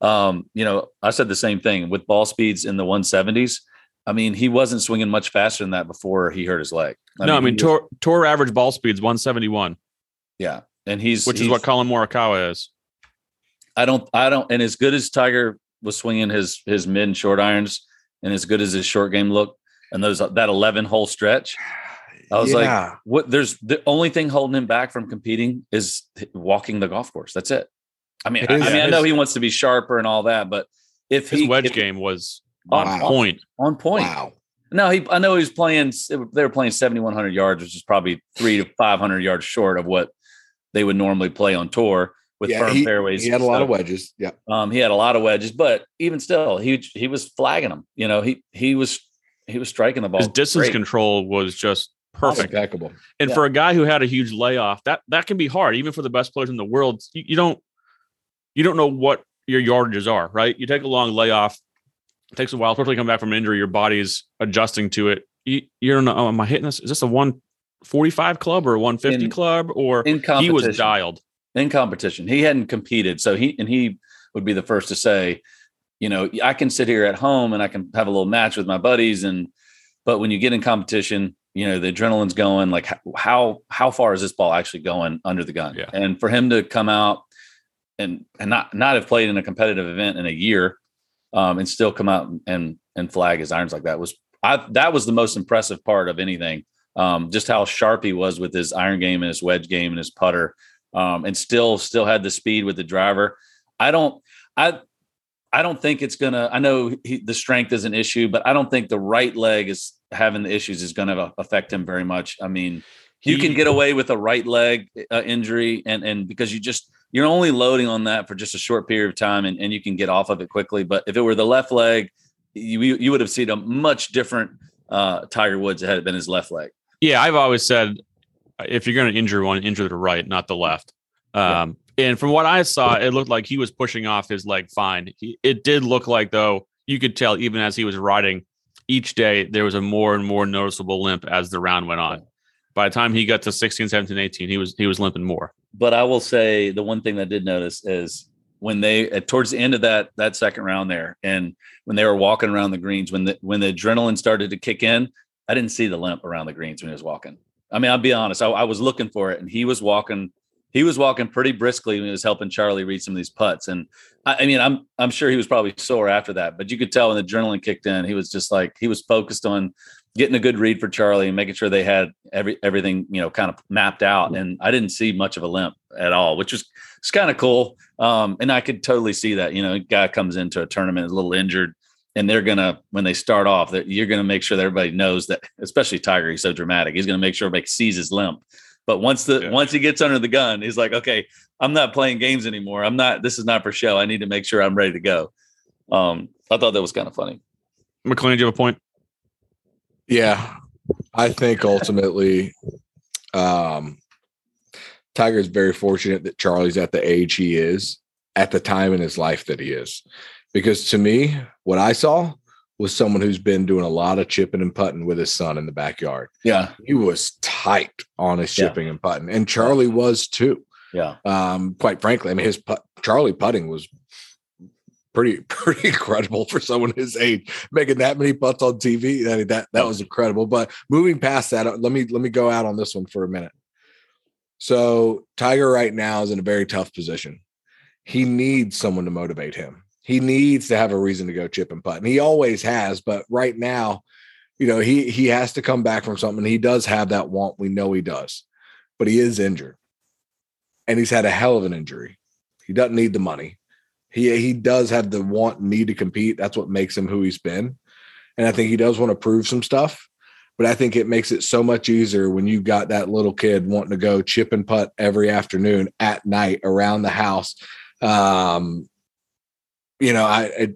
Um, you know, I said the same thing with ball speeds in the 170s. I mean, he wasn't swinging much faster than that before he hurt his leg. no, I mean, he was- tour, tour average ball speeds 171, yeah, and he's which is what Collin Morikawa is. I don't, I don't, and as good as Tiger was swinging his his mid and short irons, and as good as his short game looked, and those that 11 hole stretch, I was like, what? There's the only thing holding him back from competing is walking the golf course. That's it. I mean, It I, I mean, I know he wants to be sharper and all that, but if His he wedge if- game was on, on Wow. point. on point, wow. no, he. I know he was playing. They were playing 7100 yards, which is probably three to 500 yards short of what they would normally play on tour with Yeah, firm he, fairways. he had a lot of wedges. Yeah. Um, he had a lot of wedges, but even still, he he was flagging them. You know, he he was he was striking the ball. His distance great. control was just perfect. Impeccable. And Yeah. for a guy who had a huge layoff, that that can be hard, even for the best players in the world. You, you don't you don't know what your yardages are, right? You take a long layoff, it takes a while, especially come back from injury. Your body's adjusting to it. You, you don't know. Oh, am I hitting this? Is this a one forty five club or a one fifty In- club? Or in he was dialed. in competition. He hadn't competed, so he and he would be the first to say, you know, I can sit here at home and I can have a little match with my buddies, and but when you get in competition, you know, the adrenaline's going. Like how how far is this ball actually going under the gun? Yeah. And for him to come out and and not not have played in a competitive event in a year, um, and still come out and and flag his irons like that was I that was the most impressive part of anything. Um, just how sharp he was with his iron game and his wedge game and his putter um, and still still had the speed with the driver. I don't I I don't think it's gonna. I know he, the strength is an issue, but I don't think the right leg is having the issues is going to affect him very much. I mean, you can get away with a right leg uh, injury, and and because you just you're only loading on that for just a short period of time, and, and you can get off of it quickly. But if it were the left leg, you you would have seen a much different uh, Tiger Woods had it been his left leg. Yeah, I've always said if you're going to injure one, injure the right, not the left. Um, And from what I saw, it looked like he was pushing off his leg fine. He, it did look like, though, you could tell even as he was riding each day, there was a more and more noticeable limp as the round went on. By the time he got to 16, 17, 18, he was he was limping more. But I will say the one thing that I did notice is when they at towards the end of that that second round there, and when they were walking around the greens, when the when the adrenaline started to kick in, I didn't see the limp around the greens when he was walking. I mean, I'll be honest, I, I was looking for it, and he was walking. He was walking pretty briskly when he was helping Charlie read some of these putts, and I, I mean, I'm I'm sure he was probably sore after that, but you could tell when the adrenaline kicked in, he was just like he was focused on getting a good read for Charlie and making sure they had every everything you know kind of mapped out. And I didn't see much of a limp at all, which was it's kind of cool. Um, and I could totally see that. You know, a guy comes into a tournament a little injured, and they're gonna when they start off that you're gonna make sure that everybody knows that, especially Tiger, he's so dramatic. He's gonna make sure everybody sees his limp. But once the Yeah. once he gets under the gun, he's like, okay, I'm not playing games anymore. I'm not. This is not for show. I need to make sure I'm ready to go. Um, I thought that was kind of funny. McLean, do you have a point? Yeah. I think ultimately um Tiger's very fortunate that Charlie's at the age he is at the time in his life that he is. Because to me, what I saw was someone who's been doing a lot of chipping and putting with his son in the backyard. Yeah, He was tight on his Yeah. chipping and putting, and Charlie was too. yeah. Um, quite frankly, I mean, his put, Charlie putting was pretty pretty incredible for someone his age, making that many putts on TV. I mean, that that was incredible. But moving past that, uh, let me let me go out on this one for a minute. So Tiger right now is in a very tough position. He needs someone to motivate him. He needs to have a reason to go chip and putt, and he always has. But right now, you know, he he has to come back from something. He does have that want. We know he does, but he is injured and he's had a hell of an injury. He doesn't need the money, He he does have the want and need to compete. That's what makes him who he's been. And I think he does want to prove some stuff. But I think it makes it so much easier when you've got that little kid wanting to go chip and putt every afternoon at night around the house. Um, you know, I, I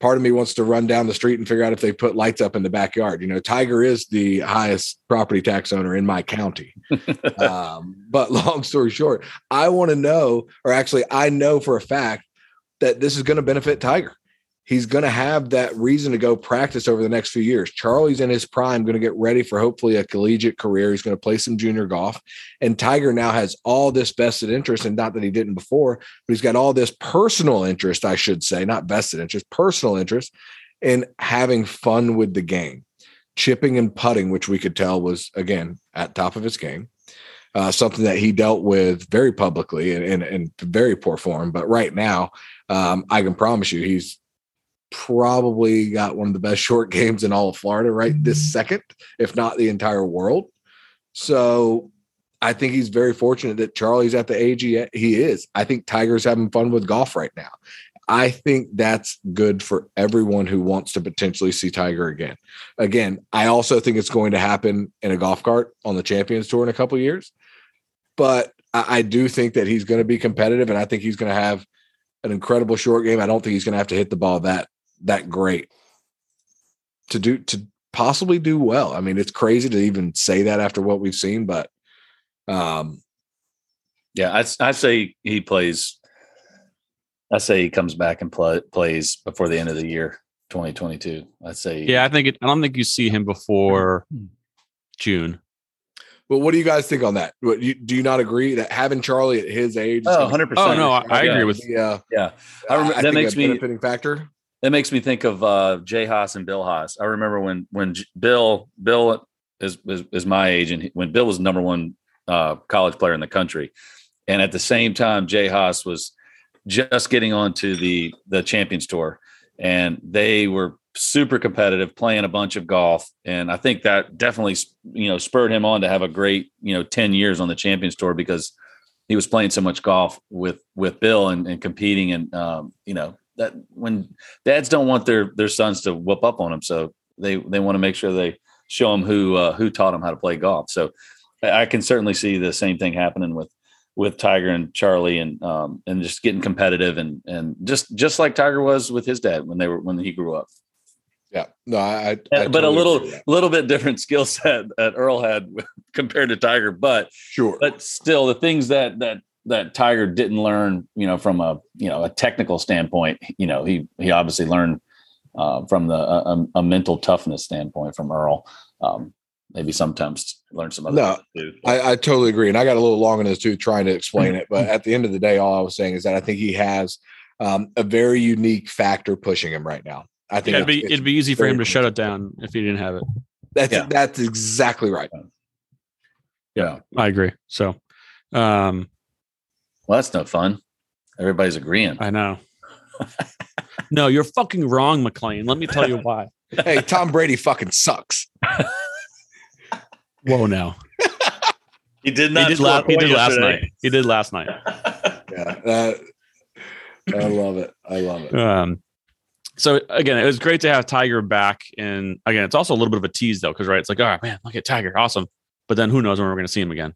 part of me wants to run down the street and figure out if they put lights up in the backyard. You know, Tiger is the highest property tax owner in my county. um, but long story short, I want to know, or actually, I know for a fact that this is going to benefit Tiger he's going to have that reason to go practice over the next few years. Charlie's in his prime, going to get ready for hopefully a collegiate career. He's going to play some junior golf. And Tiger now has all this vested interest, and not that he didn't before, but he's got all this personal interest, I should say, not vested interest, personal interest in having fun with the game. Chipping and putting, which we could tell was, again, at top of his game. Uh, something that he dealt with very publicly and in, in, in, very poor form. But right now, um, I can promise you, he's probably got one of the best short games in all of Florida right this mm-hmm. second, if not the entire world. So I think he's very fortunate that Charlie's at the age he, he is. I think Tiger's having fun with golf right now. I think that's good for everyone who wants to potentially see Tiger again. Again, I also think it's going to happen in a golf cart on the Champions Tour in a couple years. But I, I do think that he's going to be competitive, and I think he's going to have an incredible short game. I don't think he's going to have to hit the ball that that great to do to possibly do well. I mean, it's crazy to even say that after what we've seen, but um yeah, I I say he plays I say he comes back and play, plays before the end of the year 2022. I'd say Yeah, I think it, I don't think you see him before June. But what do you guys think on that? What, you, do you not agree that having Charlie at his age? Oh, 100 percent. Oh no, I, I agree with. Yeah, yeah. I remember I that makes me benefiting factor that makes me think of uh, Jay Haas and Bill Haas. I remember when when Bill Bill is is, is my age, and when Bill was number one uh, college player in the country, and at the same time, Jay Haas was just getting onto the the Champions Tour, and they were super competitive, playing a bunch of golf, and I think that definitely you know spurred him on to have a great you know ten years on the Champions Tour because he was playing so much golf with with Bill and, and competing and um, you know that when dads don't want their their sons to whoop up on them, so they they want to make sure they show them who uh, who taught them how to play golf. So I can certainly see the same thing happening with with Tiger and Charlie and um, and just getting competitive and and just just like Tiger was with his dad when they were when he grew up. Yeah, no, I, I but totally a little little bit different skill set that Earl had compared to Tiger, but sure, but still the things that that that Tiger didn't learn, you know, from a you know a technical standpoint. You know, he he obviously learned uh, from the a, a, mental toughness standpoint from Earl. Um, maybe sometimes learn some other. No, too, I, I, totally agree, and I got a little long in this too trying to explain it. But at the end of the day, all I was saying is that I think he has um, a very unique factor pushing him right now. I think yeah, it'd, be, it'd be easy for him to shut it down if he didn't have it. That's yeah. that's exactly right. Yeah, I agree. So, um, well, that's no fun. Everybody's agreeing. I know. no, you're fucking wrong, McLean. Let me tell you why. hey, Tom Brady fucking sucks. Whoa, now. he did not. He did, la- he did last night. He did last night. yeah, I love it. I love it. Um, so again, it was great to have Tiger back, and again, it's also a little bit of a tease though, because right, it's like, oh man, look at Tiger, awesome. But then who knows when we're going to see him again?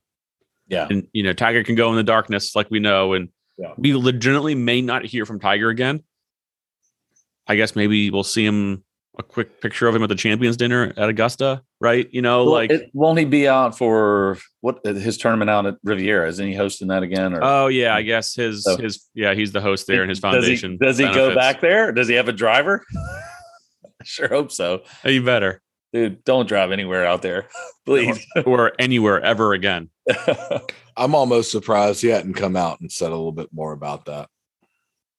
Yeah. And you know, Tiger can go in the darkness like we know, and yeah. we legitimately may not hear from Tiger again. I guess maybe we'll see him a quick picture of him at the champions dinner at Augusta, right? You know, well, like it, won't he be out for what his tournament out at Riviera? Isn't he hosting that again? Or oh yeah, I mm. guess his so, his yeah, he's the host there and his foundation. Does he, does he go back there? Does he have a driver? I sure hope so. You better dude, don't drive anywhere out there, please, or anywhere ever again. I'm almost surprised he hadn't come out and said a little bit more about that.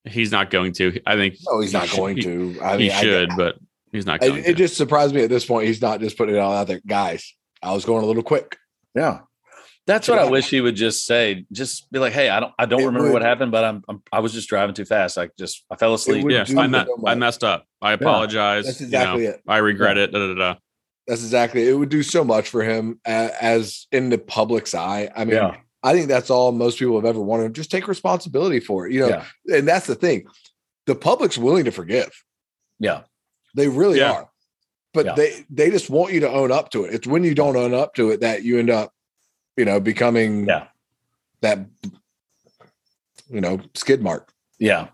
He's not going to. I think. No, he's not going to. I mean, he should, I, but he's not. It, it, just surprised me at this point. He's not just putting it all out there, guys. I was going a little quick. Yeah, that's what I wish he would just say. Just be like, "Hey, I don't, I don't it remember would, what happened, but I'm, I'm, i was just driving too fast. I just, I fell asleep. Yes, I, met, I messed up. I apologize. Yeah, that's exactly you know, it. I regret yeah. it. Da, da, da. That's exactly. It would do so much for him as, as in the public's eye. I mean, yeah. I think that's all most people have ever wanted. Just take responsibility for it, you know. Yeah. And that's the thing. the public's willing to forgive. Yeah. They really Yeah. are. But Yeah. they they just want you to own up to it. It's when you don't own up to it that you end up, you know, becoming Yeah. that you know, skid mark. Yeah.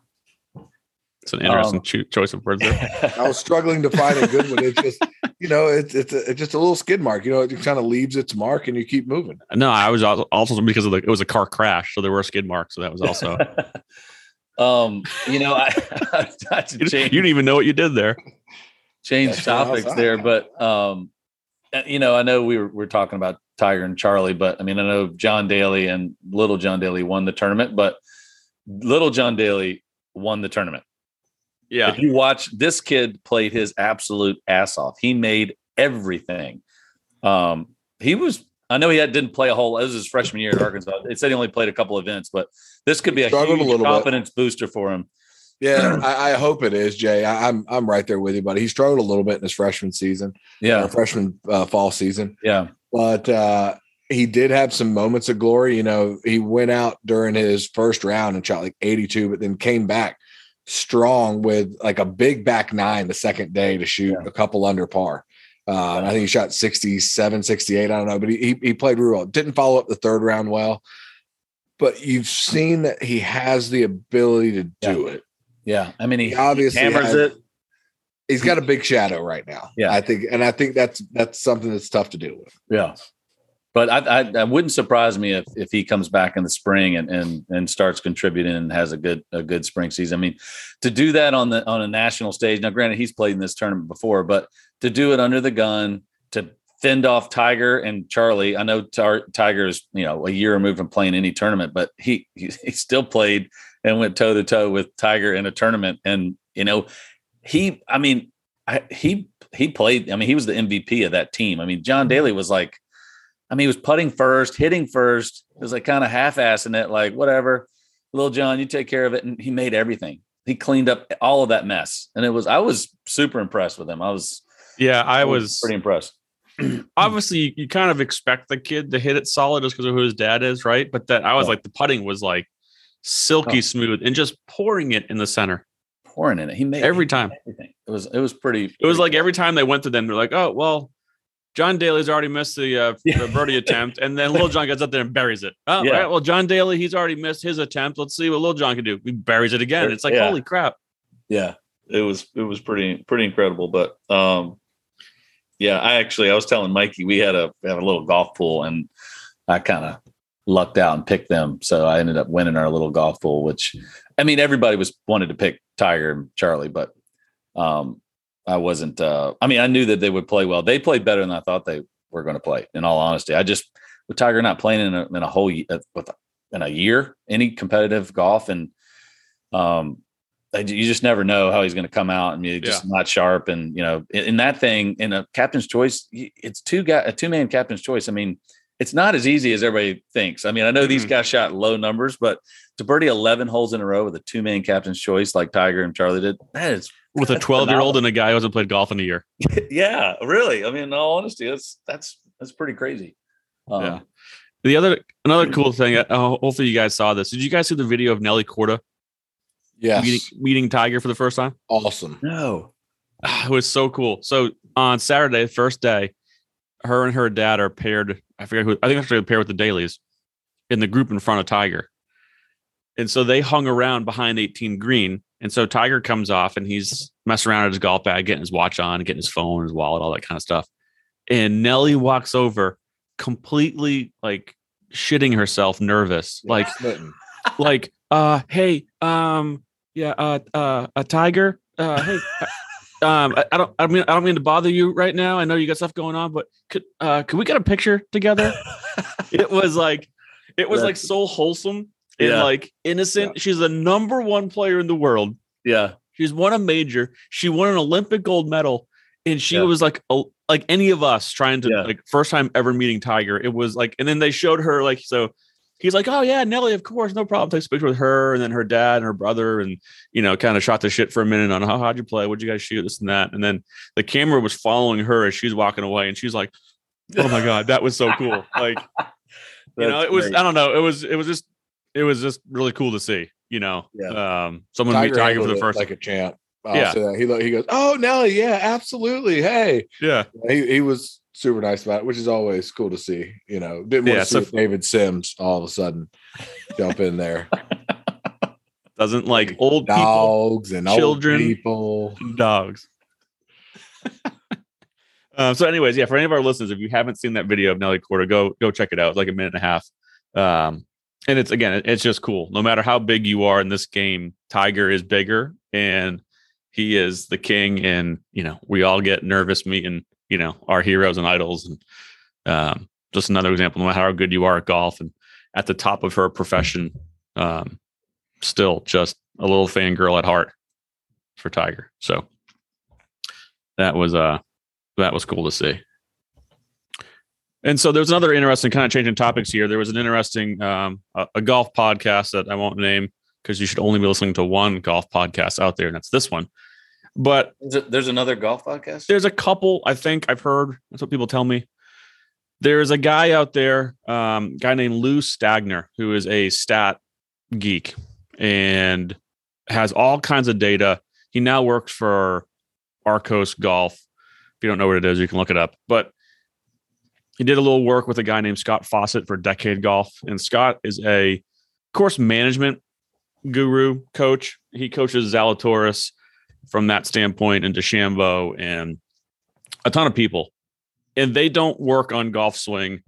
It's an interesting Um, cho- choice of words there. I was struggling to find a good one. It's just, you know, it's it's, a, it's just a little skid mark. You know, it kind of leaves its mark, and you keep moving. No, I was al- also because of the it was a car crash, so there were skid marks. So that was also um, you know, I, I to you, you didn't even know what you did there. Change That's what I was topics there, but um, uh, you know, I know we were we are talking about Tiger and Charlie, but I mean, I know John Daly and Little John Daly won the tournament, but Little John Daly won the tournament. Yeah, If you watch this kid played his absolute ass off. He made everything. Um, he was. I know he had, didn't play a whole. It was his freshman year at Arkansas. It said he only played a couple events, but this could be a Struggled a huge bit. confidence booster for him. Yeah, I, I hope it is, Jay. I, I'm I'm right there with you, buddy. He struggled a little bit in his freshman season, Yeah, freshman uh, fall season, yeah, but uh, he did have some moments of glory. You know, he went out during his first round and shot like 82, but then came back strong with like a big back nine the second day to shoot Yeah. a couple under par. Uh, I think he shot 67, 68. I don't know, but he, he, he played real well. Didn't follow up the third round well, but you've seen that he has the ability to do it. Yeah. I mean, he, He obviously hammers has- it. He's got a big shadow right now. Yeah. I think, and I think that's that's something that's tough to deal with. Yeah. But I, I, I wouldn't surprise me if, if he comes back in the spring and, and and starts contributing and has a good a good spring season. I mean, to do that on the on a national stage. Now, granted, he's played in this tournament before, but to do it under the gun, to fend off Tiger and Charlie. I know Tar- Tiger's you know a year removed from playing any tournament, but he he, he still played and went toe to toe with Tiger in a tournament, and you know he. I mean, I, he he played. I mean, he was the MVP of that team. I mean, John mm-hmm. Daly was like. I mean, he was putting first, hitting first. It was like kind of half-assing it, like whatever. Little John, you take care of it, and he made everything. He cleaned up all of that mess, and it was. I was super impressed with him. I was. yeah. I was pretty impressed. obviously you, you kind of expect the kid to hit it solid just because of who his dad is, right? But that I was Yeah. like the putting was like silky Oh. smooth and just pouring it in the center Pouring in it, he made every time. Everything. It was. It was pretty. It was pretty like cool. every time they went to them, they're like, oh well. John Daly's already missed the, uh, the birdie attempt, and then Little John gets up there and buries it. Oh, Yeah. right. Well, John Daly, he's already missed his attempt. Let's see what Little John can do. He buries it again. It's like, Yeah. holy crap. yeah it was it was pretty pretty incredible but um yeah i actually i was telling mikey we had a we have a little golf pool and i kind of lucked out and picked them so i ended up winning our little golf pool which i mean everybody was wanted to pick tiger and charlie but um i wasn't uh i mean i knew that they would play well they played better than i thought they were going to play in all honesty i just with tiger not playing in a, in a whole uh, with in a year any competitive golf and um I- you just never know how he's going to come out and be just not sharp. And you know, in, in that thing, in a captain's choice, it's two guy a two man captain's choice. I mean, it's not as easy as everybody thinks. I mean, I know these Mhm. guys shot low numbers, but to birdie eleven holes in a row with a two man captain's choice like Tiger and Charlie did, that is With a 12 year old and a guy who hasn't played golf in a year. yeah, really. I mean, in all honesty, that's that's that's pretty crazy. Um, Yeah. The other, another cool thing, uh, hopefully you guys saw this. Did you guys see the video of Nelly Corda Yes, meeting, meeting Tiger for the first time? awesome. No. It was so cool. So on Saturday, first day, her and her dad are paired. I forget who. I think they're pair with the Dalys in the group in front of Tiger. And so they hung around behind 18 green. And so Tiger comes off and he's messing around at his golf bag, getting his watch on, getting his phone, his wallet, all that kind of stuff. And Nelly walks over, completely like shitting herself, nervous, like Smitten. like uh hey um yeah uh uh a tiger uh hey uh, um I, I don't i mean i don't mean to bother you right now i know you got stuff going on but could uh could we get a picture together it was like it was like so wholesome and Yeah. like innocent she's the number one player in the world Yeah. she's won a major she won an olympic gold medal and she Yeah. was like a, like any of us trying to Yeah. like first time ever meeting tiger it was like and then they showed her like so he's like oh yeah nelly of course no problem takes a picture with her and then her dad and her brother and you know kind of shot the shit for a minute on how how'd you play what'd you guys shoot this and that and then the camera was following her as she's walking away and she's like oh my god that was so cool like you know it was great. i don't know it was it was just it was just really cool to see You know, Yeah. um, someone meet Tiger for the first. like a champ. I'll Yeah. He he goes, oh Nelly, yeah, absolutely. Hey, yeah, he he was super nice about it, which is always cool to see. You know, didn't want Yeah, to see so- David Sims all of a sudden jump in there. doesn't like old people, Dogs and children. old people. dogs. um, so, anyways, yeah, for any of our listeners, if you haven't seen that video of Nelly Corda, go go check it out. It's like a minute and a half. Um, and it's again, it's just cool. No matter how big you are in this game, Tiger is bigger and he is the king. And you know, we all get nervous meeting, you know, our heroes and idols. And um, just another example, no matter how good you are at golf and at the top of her profession, um, still just a little fangirl at heart for Tiger. So that was uh that was cool to see. And so there's another interesting kind of changing topics here. There was an interesting um a, a golf podcast that I won't name because you should only be listening to one golf podcast out there, and that's this one. But There's, another golf podcast. there's a couple I think I've heard. That's what people tell me. There's a guy out there, um, guy named Lou Stagner, who is a stat geek and has all kinds of data. He now works for Arccos Golf. If you don't know what it is, you can look it up. But he did a little work with a guy named Scott Fawcett for Decade Golf, and Scott is a course management guru coach. He coaches Zalatoris from that standpoint and DeChambeau and a ton of people. And they don't work on golf swing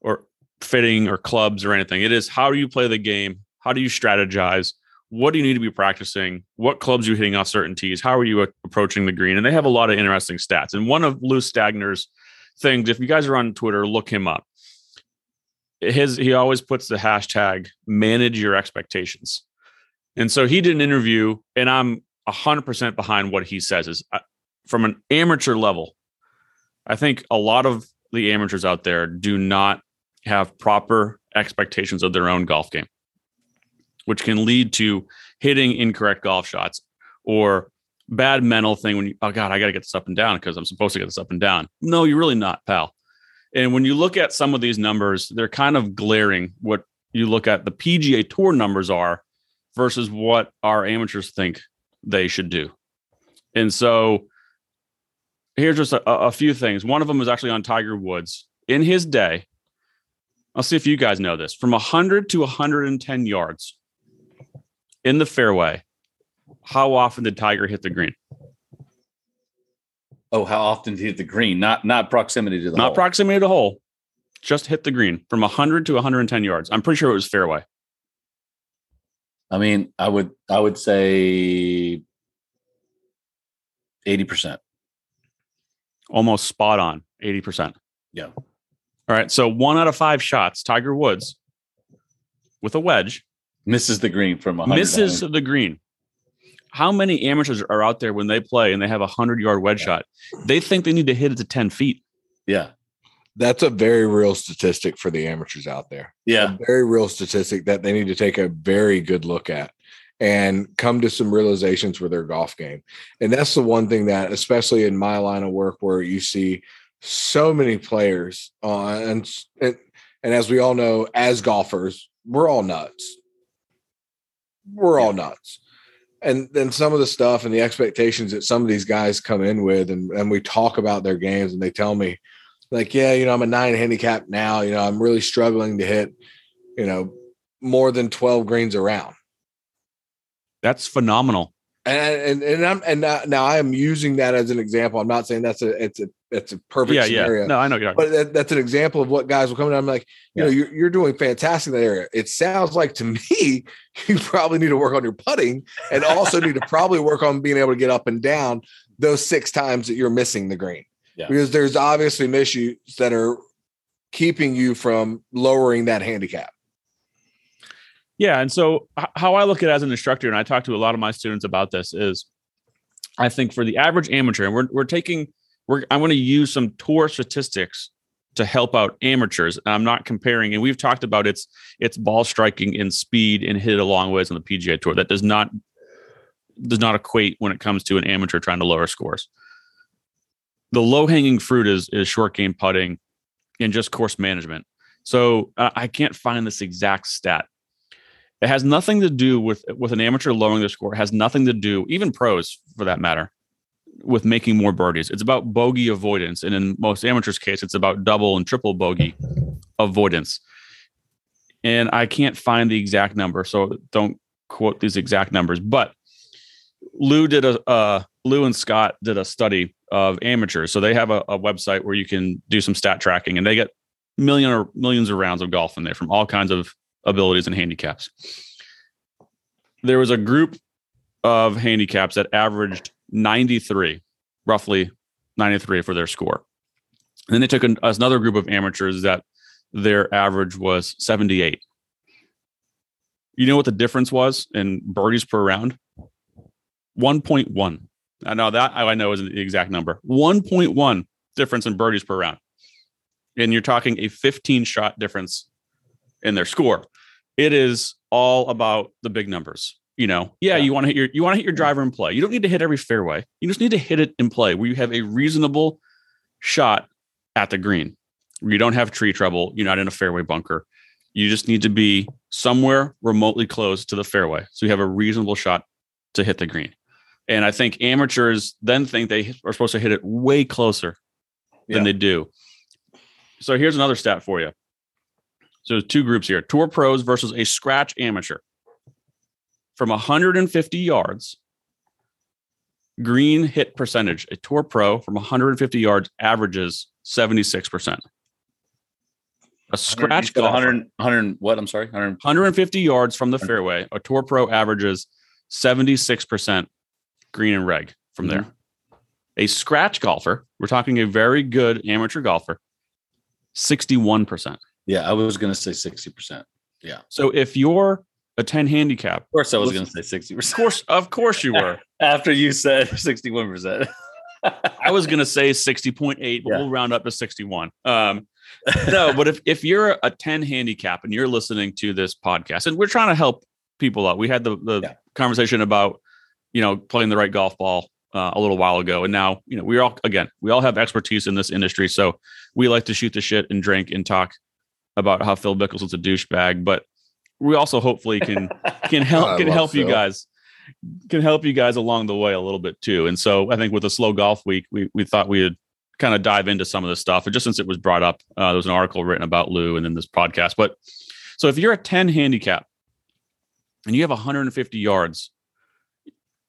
or fitting or clubs or anything. It is how do you play the game? How do you strategize? What do you need to be practicing? What clubs are you hitting off certain tees? How are you approaching the green? And they have a lot of interesting stats. And one of Lou Stagner's things, if you guys are on Twitter, look him up. His he always puts the hashtag manage your expectations. And so he did an interview, and I'm 100% behind what he says is uh, from an amateur level. I think a lot of the amateurs out there do not have proper expectations of their own golf game, which can lead to hitting incorrect golf shots or bad mental thing when you, oh God, I got to get this up and down because I'm supposed to get this up and down. No, you're really not, pal. And when you look at some of these numbers, they're kind of glaring. What you look at the PGA Tour numbers are versus what our amateurs think they should do. And so here's just a, a few things. One of them is actually on Tiger Woods in his day. I'll see if you guys know this from 100 to 110 yards in the fairway. How often did Tiger hit the green? Oh, how often did he hit the green? Not not proximity to the Not hole. proximity to the hole, just hit the green from 100 to 110 yards. I'm pretty sure it was fairway. I mean, I would I would say eighty percent. Almost spot on, 80%. Yeah. All right. So one out of five shots, Tiger Woods with a wedge Misses the green from a misses the green. How many amateurs are out there when they play and they have a hundred yard wedge Yeah. shot? They think they need to hit it to 10 feet. Yeah. That's a very real statistic for the amateurs out there. Yeah. A very real statistic that they need to take a very good look at and come to some realizations with their golf game. And that's the one thing that, especially in my line of work, where you see so many players uh, and, and and as we all know, as golfers, we're all nuts. We're all nuts. And then some of the stuff and the expectations that some of these guys come in with, and, and we talk about their games, and they tell me, like, yeah, you know, I'm a nine handicap now. You know, I'm really struggling to hit, you know, more than 12 greens around. That's phenomenal. And and and I'm and now, now I am using that as an example. I'm not saying that's a it's a it's a perfect yeah, scenario. yeah. No, I know you're But that, that's an example of what guys will come in. I'm like, you know, you're, you're doing fantastic in that area. It sounds like to me, you probably need to work on your putting and also need to probably work on being able to get up and down those six times that you're missing the green. Yeah. Because there's obviously issues that are keeping you from lowering that handicap. Yeah, and so how I look at it as an instructor, and I talk to a lot of my students about this, is I think for the average amateur, and we're we're taking we're I'm going to use some tour statistics to help out amateurs. And I'm not comparing, and we've talked about it's it's ball striking and speed and hit a long ways on the PGA Tour. That does not does not equate when it comes to an amateur trying to lower scores. The low hanging fruit is is short game putting and just course management. So uh, I can't find this exact stat It has nothing to do with with an amateur lowering their score. It has nothing to do, even pros for that matter, with making more birdies. It's about bogey avoidance, and in most amateurs' case, it's about double and triple bogey avoidance. And I can't find the exact number, so don't quote these exact numbers. But Lou did a uh, Lou and Scott did a study of amateurs, so they have a, a website where you can do some stat tracking, and they get million or millions of rounds of golf in there from all kinds of abilities and handicaps. There was a group of handicaps that averaged 93, roughly 93 for their score. And then they took an, another group of amateurs that their average was 78. You know what the difference was in birdies per round? 1.1. I know that I know isn't the exact number. 1.1 difference in birdies per round. And you're talking a 15 shot difference in their score. It is all about the big numbers. You know, yeah, yeah. you want to hit your you want to hit your driver in play. You don't need to hit every fairway. You just need to hit it in play where you have a reasonable shot at the green. Where you don't have tree trouble. You're not in a fairway bunker. You just need to be somewhere remotely close to the fairway, so you have a reasonable shot to hit the green. And I think amateurs then think they are supposed to hit it way closer than yeah. they do. So here's another stat for you. So there's two groups here tour pros versus a scratch amateur. From 150 yards, green hit percentage, a tour pro from 150 yards averages 76%. A scratch 100, 100, what? I'm sorry, 100. 150 yards from the fairway, a tour pro averages 76% green and reg from mm-hmm. there. A scratch golfer, we're talking a very good amateur golfer, 61%. Yeah, I was going to say 60%. Yeah. So if you're a 10 handicap, of course I was going to say 60%. Of course, of course you were. After you said 61%. I was going to say 60.8, but yeah. we'll round up to 61. Um, no, but if, if you're a 10 handicap and you're listening to this podcast, and we're trying to help people out, we had the, the yeah. conversation about, you know, playing the right golf ball uh, a little while ago. And now, you know, we all, again, we all have expertise in this industry. So we like to shoot the shit and drink and talk about how Phil Mickelson's a douchebag, but we also hopefully can, can help, can help Phil. you guys, can help you guys along the way a little bit too. And so I think with the slow golf week, we, we thought we would kind of dive into some of this stuff. And just since it was brought up, uh, there was an article written about Lou and then this podcast. But so if you're a 10 handicap and you have 150 yards,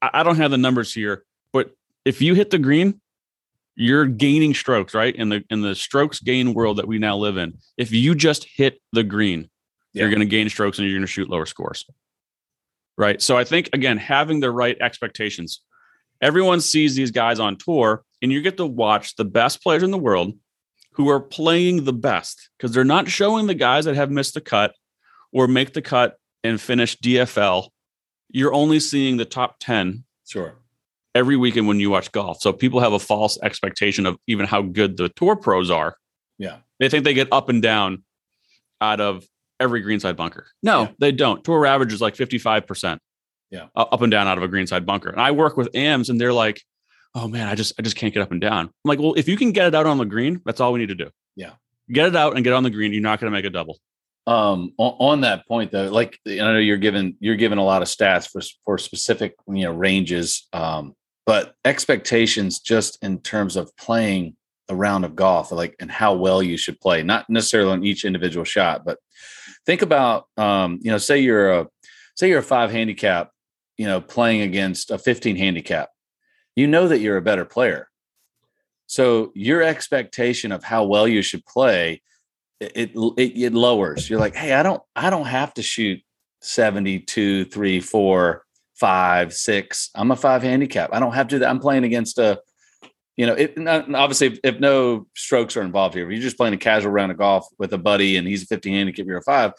I, I don't have the numbers here, but if you hit the green, you're gaining strokes, right? In the in the strokes gain world that we now live in. If you just hit the green, yeah. you're going to gain strokes and you're going to shoot lower scores. Right? So I think again, having the right expectations. Everyone sees these guys on tour and you get to watch the best players in the world who are playing the best because they're not showing the guys that have missed the cut or make the cut and finish DFL. You're only seeing the top 10 sure every weekend when you watch golf. So people have a false expectation of even how good the tour pros are. Yeah. They think they get up and down out of every greenside bunker. No, yeah. they don't. Tour average is like 55%. Yeah. Up and down out of a greenside bunker. And I work with AMs and they're like, oh man, I just I just can't get up and down. I'm like, well, if you can get it out on the green, that's all we need to do. Yeah. Get it out and get on the green. You're not going to make a double. Um, on, on, that point though, like I know you're given you're given a lot of stats for for specific you know ranges. Um, but expectations just in terms of playing a round of golf like and how well you should play not necessarily on each individual shot but think about um, you know say you're a say you're a five handicap you know playing against a 15 handicap you know that you're a better player so your expectation of how well you should play it, it, it lowers you're like hey i don't i don't have to shoot 72 3 4 five, six. I'm a five handicap. I don't have to do that. I'm playing against a, you know, it obviously if, if, no strokes are involved here, if you're just playing a casual round of golf with a buddy and he's a 50 handicap, you're a five,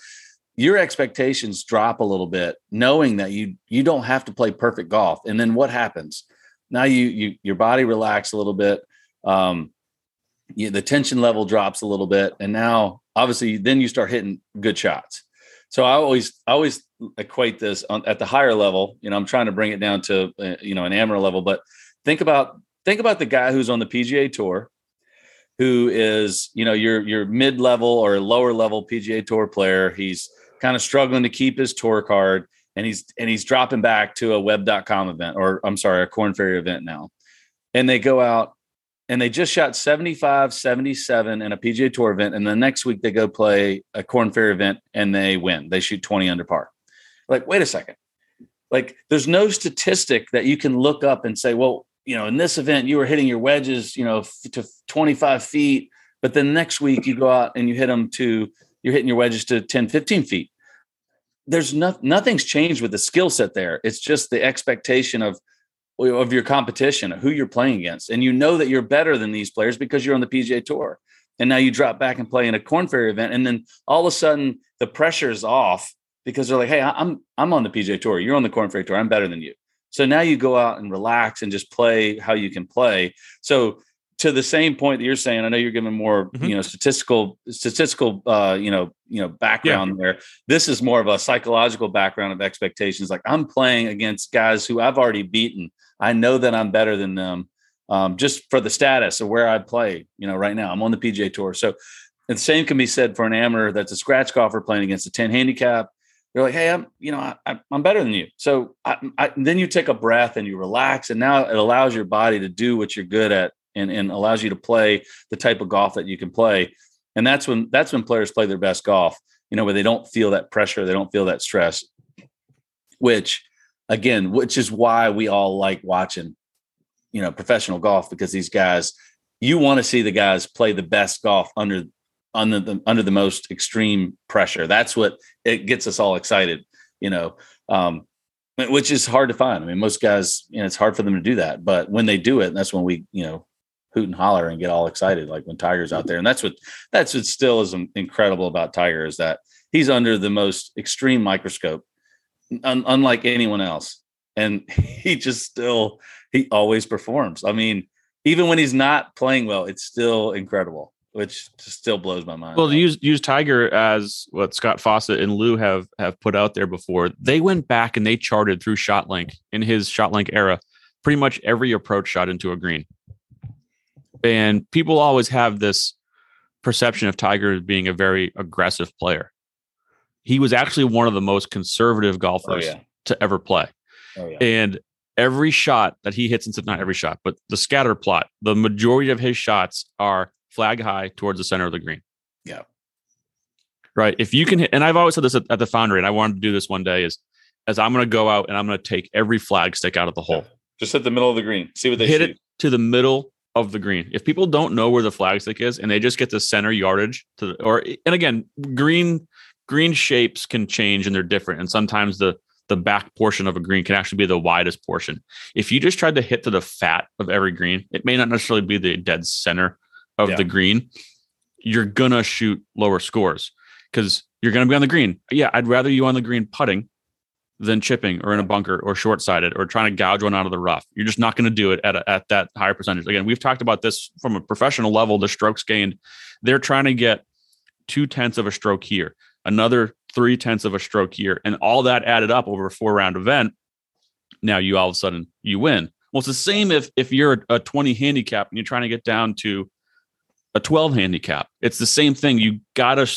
your expectations drop a little bit, knowing that you you don't have to play perfect golf. And then what happens? Now you you your body relax a little bit. Um, you, the tension level drops a little bit, and now obviously then you start hitting good shots. So I always I always equate this on, at the higher level. You know, I'm trying to bring it down to uh, you know an amateur level, but think about think about the guy who's on the PGA Tour, who is you know your your mid level or lower level PGA Tour player. He's kind of struggling to keep his tour card, and he's and he's dropping back to a web.com event, or I'm sorry, a Corn Ferry event now. And they go out and they just shot 75, 77 in a PGA Tour event. And the next week they go play a Corn Ferry event and they win. They shoot 20 under par. Like, wait a second. Like, there's no statistic that you can look up and say, well, you know, in this event, you were hitting your wedges, you know, to 25 feet. But then next week you go out and you hit them to, you're hitting your wedges to 10, 15 feet. There's no, nothing's changed with the skill set there. It's just the expectation of, of your competition, who you're playing against. And you know that you're better than these players because you're on the PGA Tour. And now you drop back and play in a Corn Ferry event. And then all of a sudden the pressure is off because they're like, hey, I'm I'm on the PGA Tour. You're on the Corn Ferry Tour. I'm better than you. So now you go out and relax and just play how you can play. So to the same point that you're saying, I know you're giving more, mm-hmm. you know, statistical, statistical, uh, you know, you know, background yeah. there. This is more of a psychological background of expectations. Like I'm playing against guys who I've already beaten. I know that I'm better than them, um, just for the status of where I play. You know, right now I'm on the PGA Tour, so the same can be said for an amateur that's a scratch golfer playing against a 10 handicap. They're like, hey, I'm, you know, I, am better than you. So I, I, then you take a breath and you relax, and now it allows your body to do what you're good at and, and allows you to play the type of golf that you can play. And that's when that's when players play their best golf, you know, where they don't feel that pressure, they don't feel that stress, which again, which is why we all like watching, you know, professional golf because these guys, you want to see the guys play the best golf under under the under the most extreme pressure. That's what it gets us all excited, you know. Um, which is hard to find. I mean, most guys, you know, it's hard for them to do that. But when they do it, that's when we, you know, hoot and holler and get all excited, like when Tiger's out there. And that's what that's what still is incredible about Tiger is that he's under the most extreme microscope, un- unlike anyone else, and he just still he always performs. I mean, even when he's not playing well, it's still incredible, which still blows my mind. Well, use use Tiger as what Scott Fawcett and Lou have have put out there before. They went back and they charted through ShotLink in his ShotLink era, pretty much every approach shot into a green and people always have this perception of Tiger as being a very aggressive player. He was actually one of the most conservative oh, golfers oh, yeah. to ever play. Oh, yeah. And every shot that he hits into not every shot, but the scatter plot, the majority of his shots are flag high towards the center of the green. Yeah. Right. If you can hit, and I've always said this at, at the foundry, and I wanted to do this one day is as I'm going to go out and I'm going to take every flag stick out of the hole. Just hit the middle of the green. See what they hit shoot. it to the middle of the green. If people don't know where the flag stick is and they just get the center yardage to the, or and again, green green shapes can change and they're different. And sometimes the the back portion of a green can actually be the widest portion. If you just tried to hit to the fat of every green, it may not necessarily be the dead center of yeah. the green. You're gonna shoot lower scores because you're gonna be on the green. Yeah, I'd rather you on the green putting than chipping or in a bunker or short sided or trying to gouge one out of the rough. You're just not going to do it at, a, at that higher percentage. Again, we've talked about this from a professional level, the strokes gained. They're trying to get two tenths of a stroke here, another three tenths of a stroke here, and all that added up over a four round event. Now you all of a sudden you win. Well, it's the same if if you're a 20 handicap and you're trying to get down to a 12 handicap. It's the same thing. You got to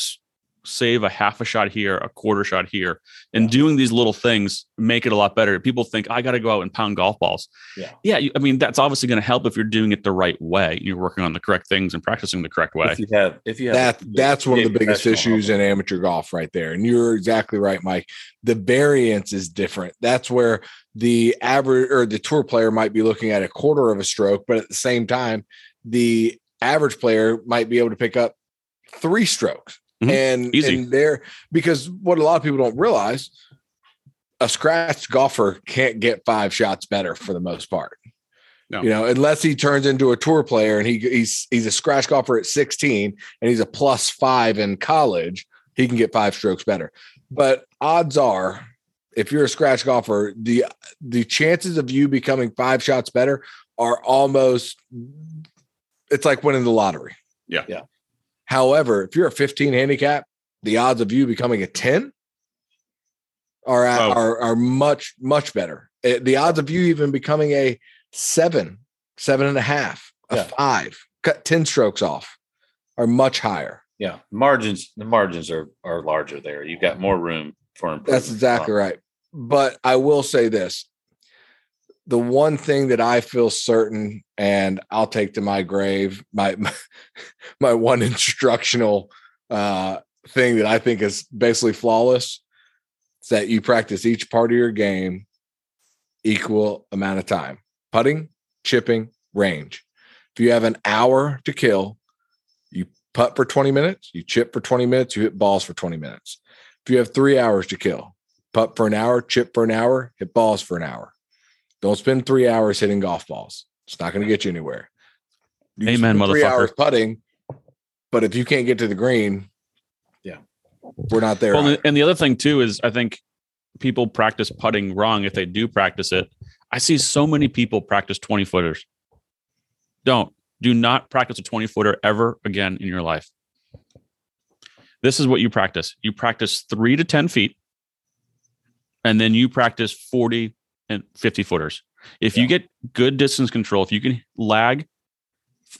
save a half a shot here, a quarter shot here, and yeah. doing these little things make it a lot better. People think I got to go out and pound golf balls. Yeah, yeah. I mean, that's obviously going to help if you're doing it the right way. You're working on the correct things and practicing the correct way. If you have, if you have that, that's one of the biggest issues in amateur golf, right there. And you're exactly right, Mike. The variance is different. That's where the average or the tour player might be looking at a quarter of a stroke, but at the same time, the average player might be able to pick up three strokes Mm-hmm. And, Easy. and there because what a lot of people don't realize, a scratch golfer can't get five shots better for the most part. No. You know, unless he turns into a tour player and he he's he's a scratch golfer at 16 and he's a plus five in college, he can get five strokes better. But odds are, if you're a scratch golfer, the the chances of you becoming five shots better are almost it's like winning the lottery. Yeah. Yeah. However, if you're a 15 handicap, the odds of you becoming a 10 are at, oh. are are much much better. Eh, the odds of you even becoming a seven, seven and a half, a yeah. five, cut 10 strokes off are much higher. Yeah, margins. The margins are are larger there. You've got more room for improvement. That's exactly right. But I will say this. The one thing that I feel certain and I'll take to my grave, my my, one instructional uh thing that I think is basically flawless is that you practice each part of your game equal amount of time. Putting, chipping, range. If you have an hour to kill, you putt for 20 minutes, you chip for 20 minutes, you hit balls for 20 minutes. If you have three hours to kill, putt for an hour, chip for an hour, hit balls for an hour. Don't spend three hours hitting golf balls. It's not going to get you anywhere. You Amen, spend Three hours putting, but if you can't get to the green, Yeah. we're not there. Well, either. and the other thing too is I think people practice putting wrong if they do practice it. I see so many people practice 20 footers. Don't do not practice a 20 footer ever again in your life. This is what you practice. You practice three to 10 feet, and then you practice 40 and 50 footers. If you get good distance control, if you can lag,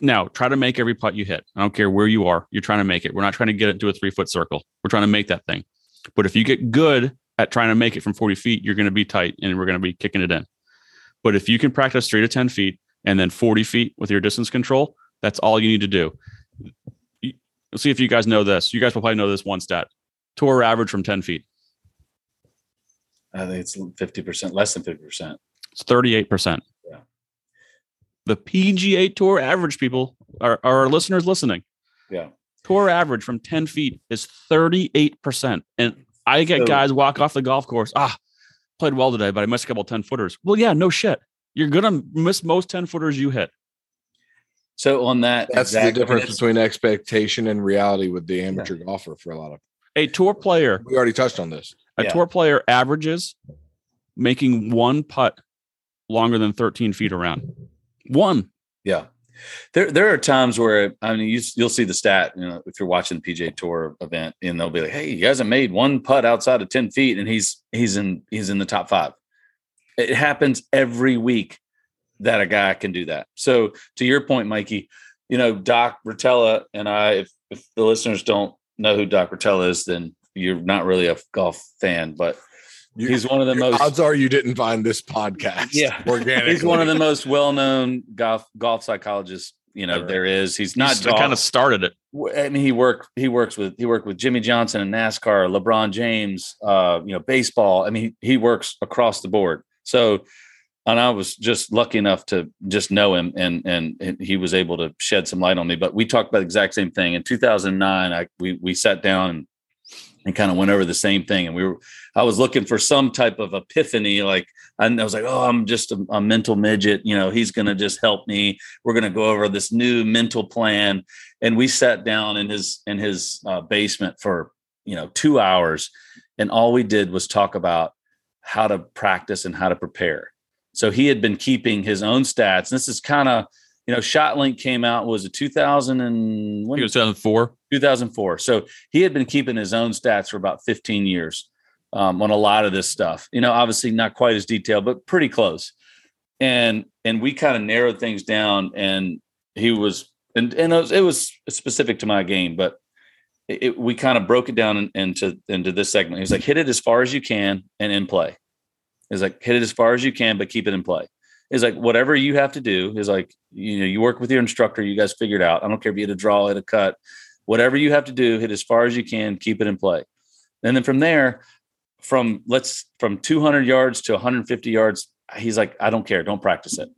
now try to make every putt you hit. I don't care where you are. You're trying to make it. We're not trying to get it into a three foot circle. We're trying to make that thing. But if you get good at trying to make it from 40 feet, you're going to be tight and we're going to be kicking it in. But if you can practice three to 10 feet and then 40 feet with your distance control, that's all you need to do. Let's see if you guys know this. You guys will probably know this one stat. Tour average from 10 feet. I think it's fifty percent, less than fifty percent. It's 38%. Yeah. The PGA Tour average people are, are our listeners listening. Yeah. Tour average from 10 feet is 38%. And I get So- guys walk off the golf course. Ah, played well today, but I missed a couple 10 footers. Well, yeah, no shit. You're going to miss most 10 footers you hit. So on that, That's exact- the difference between expectation and reality with the amateur golfer for a lot of. A tour player, We already touched on this. A Yeah. tour player averages making one putt longer than 13 feet around. One. Yeah. There, there are times where I mean, you, you'll see the stat. You know, if you're watching the PGA Tour event, and they'll be like, "Hey, he hasn't made one putt outside of ten feet, and he's he's in he's in the top five. It happens every week that a guy can do that. So, to your point, Mikey, you know, Doc Rotella and I. If if the listeners don't know who Doc Rotella is, then you're not really a golf fan. But You- he's one of the most Odds are you didn't find this podcast. Yeah. organically. he's one of the most well-known golf golf psychologists you know Right. there is he's not Not kind of started it. i mean he worked he works with he worked with jimmie johnson and nascar lebron james uh you know baseball i mean he, he works across the board so and i was just lucky enough to just know him and and, and he was able to shed some light on me but we talked about the exact same thing in 2009 i we we sat down and and kind of went over the same thing. And we were, I was looking for some type of epiphany. Like, I was like, oh, I'm just a, a mental midget. You know, he's going to just help me. We're going to go over this new mental plan. And we sat down in his, in his uh, basement for, you know, two hours. And all we did was talk about how to practice and how to prepare. So he had been keeping his own stats. This is kind of, you know, ShotLink came out was it 2000 and I when think it was 2004. 2004. So he had been keeping his own stats for about 15 years um, on a lot of this stuff. You know, obviously not quite as detailed, but pretty close. And and we kind of narrowed things down. And he was and and it was, it was specific to my game, but it, it- we kind of broke it down in- into into this segment. He was like, hit it as far as you can and in play. He's like, hit it as far as you can, but keep it in play. Is like whatever you have to do is like you know you work with your instructor. You guys figure it out. I don't care if you had a draw, hit a cut, whatever you have to do, hit as far as you can, keep it in play. And then from there, from let's from 200 yards to 150 yards, he's like, I don't care, don't practice it.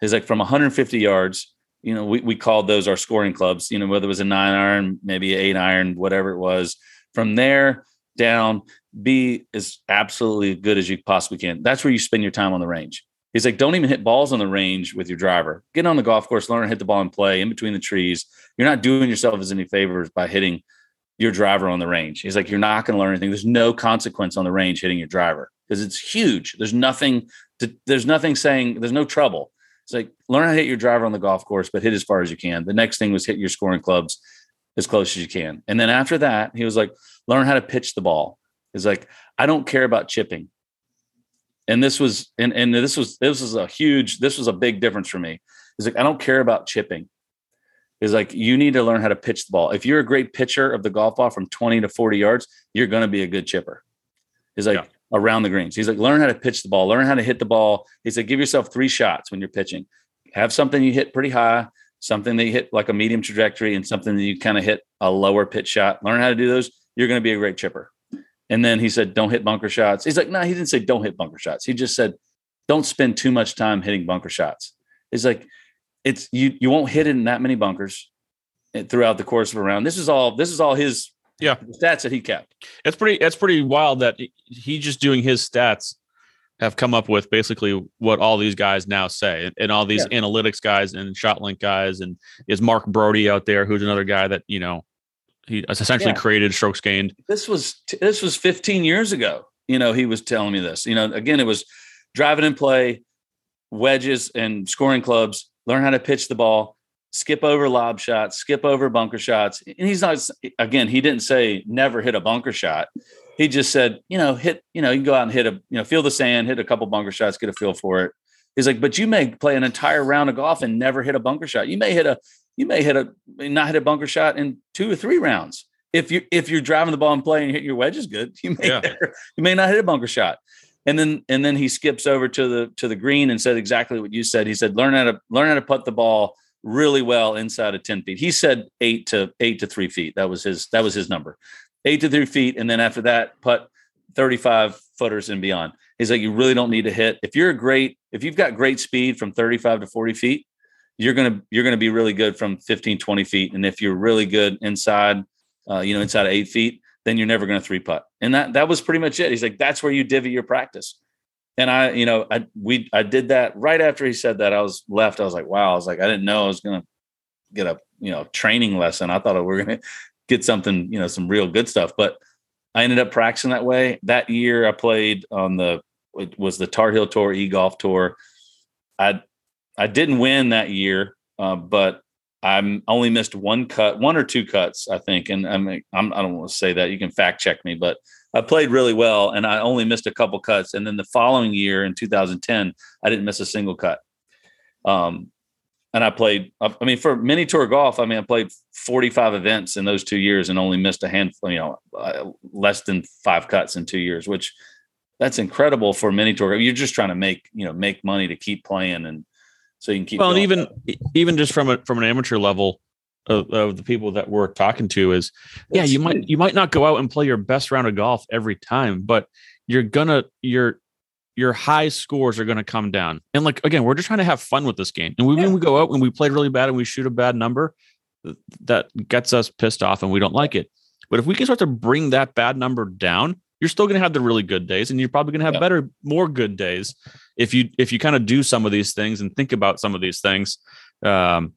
He's like, from 150 yards, you know, we, we called those our scoring clubs, you know, whether it was a nine iron, maybe an eight iron, whatever it was. From there down, be as absolutely good as you possibly can. That's where you spend your time on the range. He's like, don't even hit balls on the range with your driver. Get on the golf course, learn to hit the ball and play in between the trees. You're not doing yourself as any favors by hitting your driver on the range. He's like, you're not going to learn anything. There's no consequence on the range hitting your driver because it's huge. There's nothing. To, there's nothing saying. There's no trouble. It's like learn how to hit your driver on the golf course, but hit as far as you can. The next thing was hit your scoring clubs as close as you can. And then after that, he was like, learn how to pitch the ball. He's like, I don't care about chipping. And this was, and, and this was, this was a huge, this was a big difference for me. He's like, I don't care about chipping. is like you need to learn how to pitch the ball. If you're a great pitcher of the golf ball from 20 to 40 yards, you're going to be a good chipper. He's like yeah. around the greens. He's like, learn how to pitch the ball, learn how to hit the ball. He said, give yourself three shots when you're pitching. Have something you hit pretty high, something that you hit like a medium trajectory, and something that you kind of hit a lower pitch shot. Learn how to do those. You're going to be a great chipper. And then he said, don't hit bunker shots. He's like, no, he didn't say don't hit bunker shots. He just said, don't spend too much time hitting bunker shots. He's like, it's you, you won't hit it in that many bunkers eh, throughout the course of a round. This is all, this is all his yeah stats that he kept. It's pretty, it's pretty wild that he just doing his stats have come up with basically what all these guys now say and all these yeah. analytics guys and ShotLink guys and is Mark Broadie out there who's another guy that you know he essentially yeah. created strokes gained. This was this was 15 years ago. You know, he was telling me this. You know, again, it was driving and play, wedges and scoring clubs, learn how to pitch the ball, skip over lob shots, skip over bunker shots. And he's not again, he didn't say never hit a bunker shot. He just said, you know, hit, you know, you can go out and hit a, you know, feel the sand, hit a couple bunker shots, get a feel for it. He's like, but you may play an entire round of golf and never hit a bunker shot. You may hit a you may hit a not hit a bunker shot in two or three rounds. If you if you're driving the ball and playing and hit your wedges good, you may yeah. you may not hit a bunker shot. And then and then he skips over to the to the green and said exactly what you said. He said learn how to learn how to put the ball really well inside of 10 feet. He said eight to eight to three feet. That was his that was his number. Eight to three feet. And then after that, put 35 footers and beyond. He's like, you really don't need to hit. If you're a great, if you've got great speed from 35 to 40 feet, you're gonna you're gonna be really good from 15 20 feet. And if you're really good inside uh, you know inside of eight feet then you're never gonna three putt. And that that was pretty much it. He's like that's where you divvy your practice. And i you know i we i did that right after he said that i was left i was like wow. I was like i didn't know i was gonna get a you know training lesson. I thought we were gonna get something you know some real good stuff. But i ended up practicing that way. That year i played on the it was the tar heel tour e golf tour. I I didn't win that year, uh, but I'm only missed one cut, one or two cuts, I think. And I mean, I'm, I don't want to say that. You can fact check me, but I played really well, and I only missed a couple cuts. And then the following year, in 2010, I didn't miss a single cut. Um, and I played. I mean, for mini tour golf, I mean, I played 45 events in those two years and only missed a handful. You know, uh, less than five cuts in two years, which that's incredible for mini tour. You're just trying to make you know make money to keep playing and so you can keep. Well, and even even just from a from an amateur level of, of, the people that we're talking to is, yeah, you might you might not go out and play your best round of golf every time, but you're gonna your your high scores are gonna come down. And like again, we're just trying to have fun with this game. And we, yeah. when we go out and we play really bad and we shoot a bad number, that gets us pissed off and we don't like it. But if we can start to bring that bad number down, you're still going to have the really good days and you're probably going to have yeah. better more good days if you if you kind of do some of these things and think about some of these things um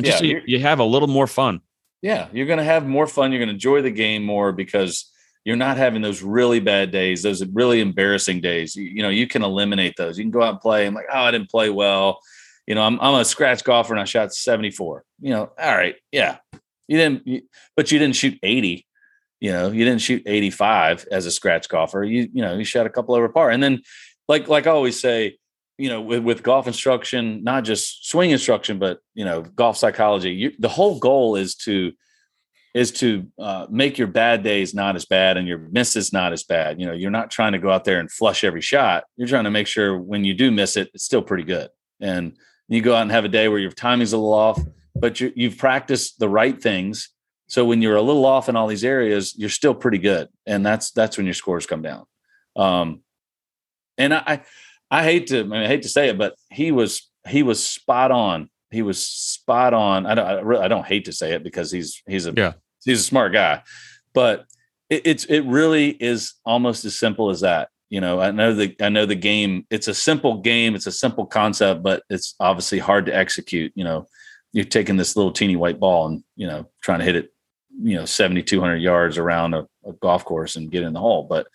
just yeah, you, you have a little more fun. Yeah you're going to have more fun you're going to enjoy the game more because you're not having those really bad days those really embarrassing days. You, you know you can eliminate those. You can go out and play and like oh i didn't play well. You know i'm, I'm a scratch golfer and i shot 74 you know all right yeah. You didn't you, but you didn't shoot 80 you know you didn't shoot 85 as a scratch golfer you you know you shot a couple over par and then like like I always say, you know, with, with golf instruction, not just swing instruction, but you know, golf psychology. You, the whole goal is to is to uh, make your bad days not as bad and your misses not as bad. You know, you're not trying to go out there and flush every shot. You're trying to make sure when you do miss it, it's still pretty good. And you go out and have a day where your timing's a little off, but you, you've practiced the right things. So when you're a little off in all these areas, you're still pretty good, and that's that's when your scores come down. Um, and I, I hate to, I, mean, I hate to say it, but he was, he was spot on. He was spot on. I don't, I, really, I don't hate to say it because he's, he's a, yeah. he's a smart guy, but it, it's, it really is almost as simple as that. You know, I know the, I know the game. It's a simple game. It's a simple concept, but it's obviously hard to execute. You know, you're taking this little teeny white ball and you know trying to hit it, you know, 7,200 yards around a, a golf course and get in the hole. But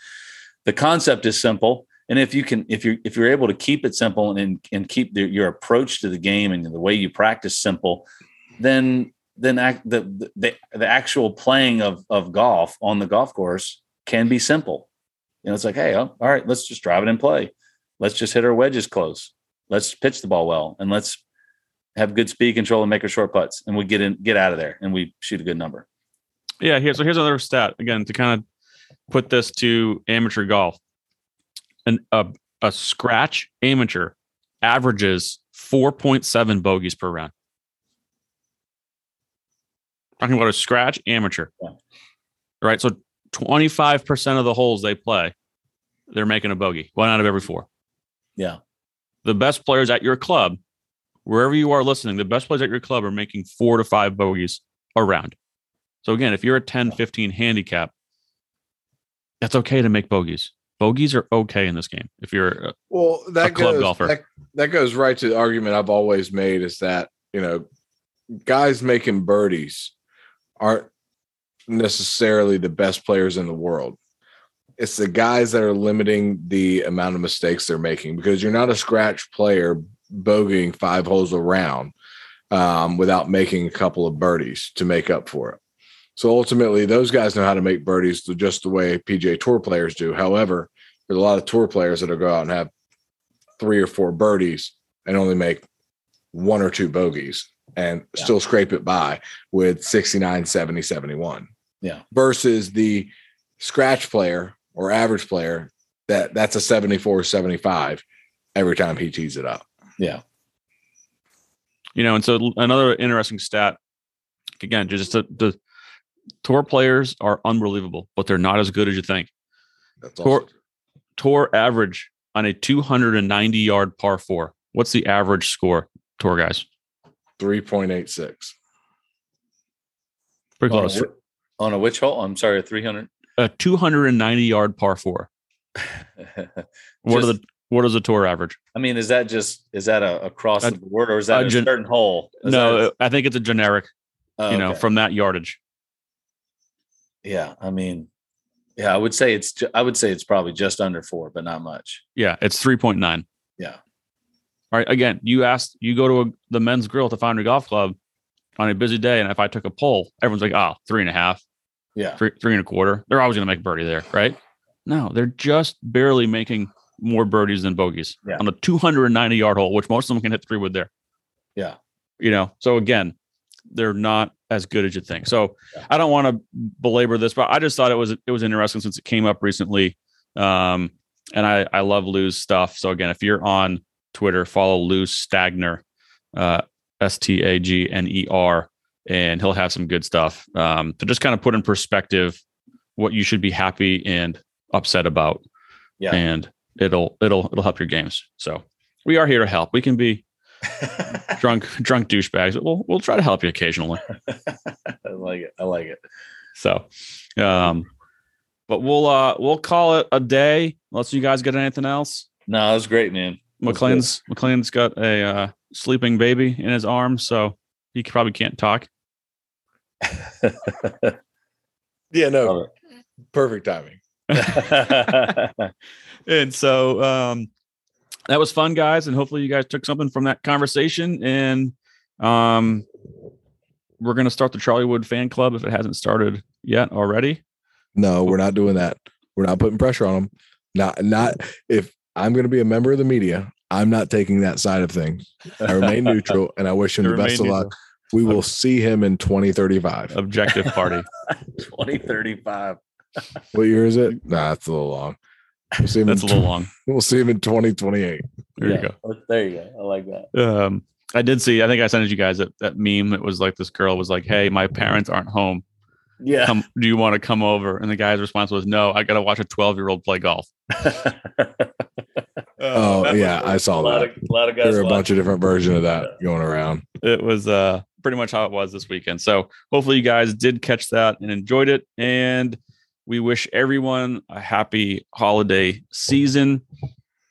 the concept is simple. And if you can if you're if you're able to keep it simple and and keep the, your approach to the game and the way you practice simple then then act, the, the the actual playing of of golf on the golf course can be simple. You know it's like hey oh, all right let's just drive it and play. Let's just hit our wedges close. Let's pitch the ball well and let's have good speed control, and make our short putts, and we get in, get out of there, and we shoot a good number. Yeah, here. So here's another stat again to kind of put this to amateur golf. An a, a scratch amateur averages 4.7 bogeys per round. Talking about a scratch amateur. Yeah. Right. So 25% of the holes they play, they're making a bogey, one out of every four. Yeah. The best players at your club, wherever you are listening, the best players at your club are making four to five bogeys around. So again, if you're a 10, 15 handicap, that's okay to make bogeys. Bogeys are okay in this game. If you're uh, Well, that A club goes, golfer. That, that goes right to the argument I've always made is that, you know, guys making birdies aren't necessarily the best players in the world. It's the guys that are limiting the amount of mistakes they're making because you're not a scratch player bogeying five holes around um, without making a couple of birdies to make up for it. So ultimately, those guys know how to make birdies just the way PGA Tour players do. However, there's a lot of tour players that'll go out and have three or four birdies and only make one or two bogeys and Yeah. still scrape it by with 69, 70, 71. Yeah. Versus the scratch player or average player that that's a 74, 75 every time he tees it up. Yeah. you know, and so another interesting stat again, just the, the tour players are unbelievable, but they're not as good as you think. That's Tour- also Tour average on a 290 yard par four. What's the average score, tour guys? 3.86. Pretty On close. a, on a which hole? I'm sorry, a 300. A 290 yard par four. What are the what is the tour average? I mean, is that just is that a across A- the board or is that a a, gen- certain hole? Is no, that I think it's a generic. oh, you know, okay. from that yardage. Yeah. I mean, yeah, I would say it's ju- I would say it's probably just under four, but not much. Yeah, it's 3.9. Yeah. All right. Again, you asked, you go to a, the men's grill at the Foundry Golf Club on a busy day, and if I took a poll, everyone's like, "Oh, three and a half, Yeah. three, three and a quarter." They're always going to make birdie there, right? No, they're just barely making more birdies than bogeys Yeah. on a 290 yard hole, which most of them can hit three wood there. Yeah. You know, so again, they're not as good as you think. So Yeah. I don't want to belabor this, but I just thought it was it was interesting since it came up recently. Um, and I I love Lou's stuff. So again, if you're on Twitter, follow Lou Stagner, uh, S T A G N E R, and he'll have some good stuff um, to just kind of put in perspective what you should be happy and upset about, Yeah. and it'll it'll it'll help your games. So we are here to help. We can be drunk drunk douchebags, but we'll we'll try to help you occasionally. I like it. I like it. So, um, but we'll uh we'll call it a day unless you guys got anything else. No, that was great, man. That was good. McLean's McLean's got a uh, sleeping baby in his arms, so he probably can't talk. Yeah, no, Love perfect timing. And so um that was fun, guys, and hopefully you guys took something from that conversation. And um we're gonna start the Charlie Woods fan club if it hasn't started yet already. No, we're not doing that. We're not putting pressure on them. Not, not if I'm going to be a member of the media, I'm not taking that side of things. I remain neutral and I wish him the best of luck. We will see him in 2035. Objective party. 2035. What year is it? Nah, that's a little long. We'll see him, That's a in, little long. we'll see him in 2028. There Yeah. you go. There you go. I like that. um i did see i think i sent you guys that, that meme it was like this girl was like hey my parents aren't home Yeah. come do you want to come over and the guy's response was no i gotta watch a 12 year old play golf Oh, that was yeah, I a saw lot that. of, a lot of guys. There were a bunch of different versions of that going around. it was uh pretty much how it was this weekend so hopefully you guys did catch that and enjoyed it and we wish everyone a happy holiday season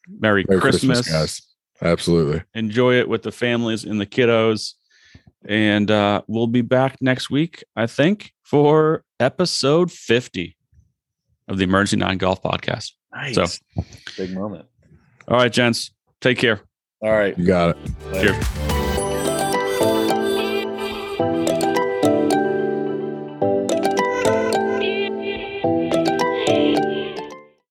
merry, Merry christmas, Christmas, guys. Absolutely. enjoy it with the families and the kiddos and uh we'll be back next week i think for episode 50 of the emergency nine golf podcast Nice. So- big moment. all right gents take care All right. You got it. Later. Cheers.